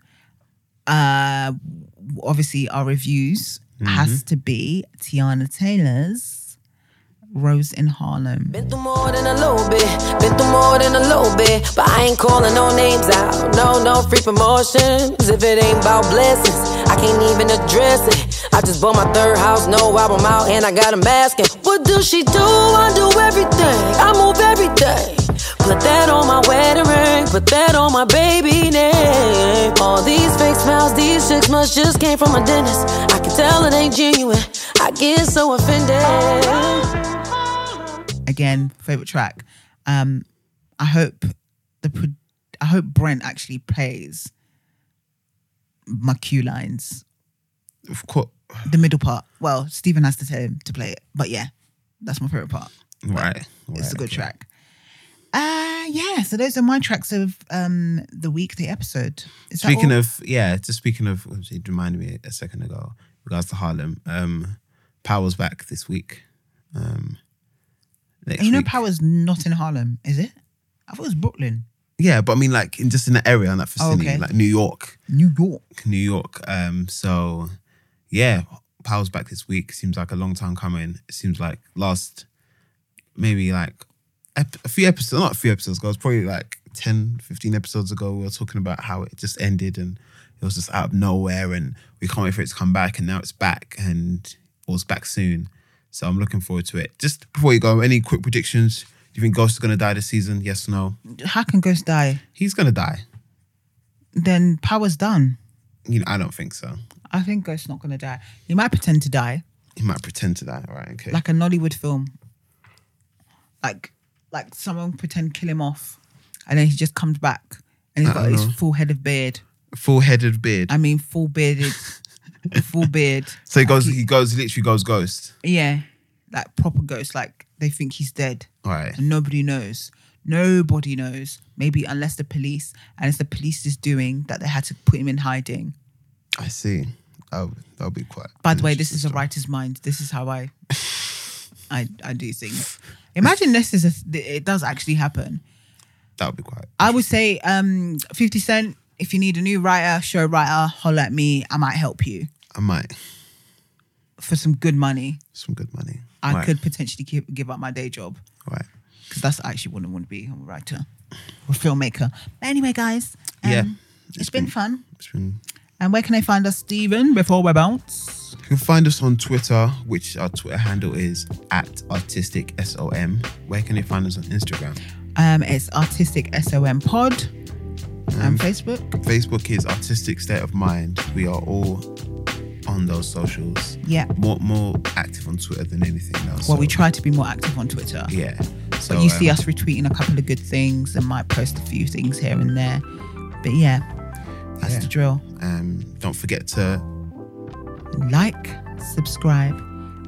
uh obviously our reviews, has to be Teyana Taylor's Rose in Harlem. Been through more than a little bit, been through more than a little bit, but I ain't calling no names out. No, no free promotions. If it ain't about blessings, I can't even address it. I just bought my third house, no album out, and I got a mask. And what do she do? I do everything, I move everything. Put that on my wedding ring, put that on my baby name. All these fake smiles, these chicks must just came from a dentist. I can tell it ain't genuine. I get so offended. Again favorite track um i hope the pro- i hope brent actually plays my cue lines Of course. the middle part well stephen has to tell him to play it but yeah that's my favorite part Right. it's a good okay. track uh yeah so those are my tracks of um the weekday episode Is Speaking of yeah, just speaking of, it reminded me a second ago. Regards to Harlem, um, Power's back this week. Um, next you know week. power's not in harlem is it i thought it was brooklyn Yeah, but I mean, like in just in that area, in that vicinity, Oh, okay. like New York, new york New York. Um, so yeah, Power's back this week. Seems like a long time coming. It seems like last maybe like ep- a few episodes, not a few episodes ago, it was probably like 10, 15 episodes ago. We were talking about how it just ended and it was just out of nowhere, and we can't wait for it to come back. And now it's back, and it was back soon. So I'm looking forward to it. Just before you go, any quick predictions? Do you think Ghost is gonna die this season? Yes or no? how can ghost die He's gonna die. then power's done You know, I don't think so. i think ghost's not gonna die he might pretend to die He might pretend to die. All right, okay. like a Nollywood film. Like like someone pretend kill him off, and then he just comes back and he's I got don't his know. full head of beard. Full headed beard. I mean, full bearded, full beard. so he goes. He goes. Literally goes ghost. Yeah, like proper ghost. Like they think he's dead, Right. and nobody knows. Nobody knows. Maybe unless the police, and it's the police is doing that they had to put him in hiding. I see. Oh, that'll be quite. By the way, this is a writer's mind. This is how I, I, I do things. Imagine this is a, it does actually happen. That would be quite. I would say um 50 Cent, if you need a new writer, show writer, holler at me. I might help you I might for some good money. some good money. I Right, could potentially give, give up my day job Right. because that's actually what I want to be. I'm a writer or filmmaker. But anyway, guys, um, Yeah, it's been, fun. It's been. And where can I find us, Stephen, before we bounce? You can find us on Twitter, which our Twitter handle is at artistic som. Where can they find us on Instagram? Um, it's Artistic SOM Pod and Facebook. Facebook is artistic state of mind. We are all on those socials. Yeah. More more active on Twitter than anything else. Well, we try to be more active on Twitter. Yeah. So But you see um, us retweeting a couple of good things and might post a few things here and there. But yeah, that's Yeah. the drill. Um, don't forget to like, subscribe,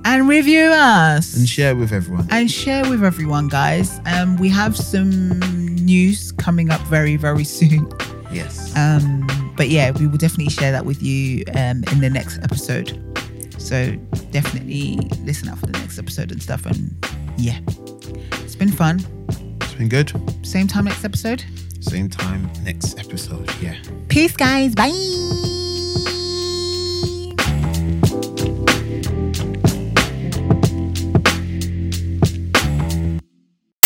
and review us. and share with everyone. And share with everyone, guys. Um, we have some news coming up very, very soon. Yes. Um, but yeah, we will definitely share that with you um, in the next episode. So definitely listen out for the next episode and stuff. And yeah, it's been fun. It's been good. Same time next episode. Same time next episode. Yeah. Peace, guys. Bye.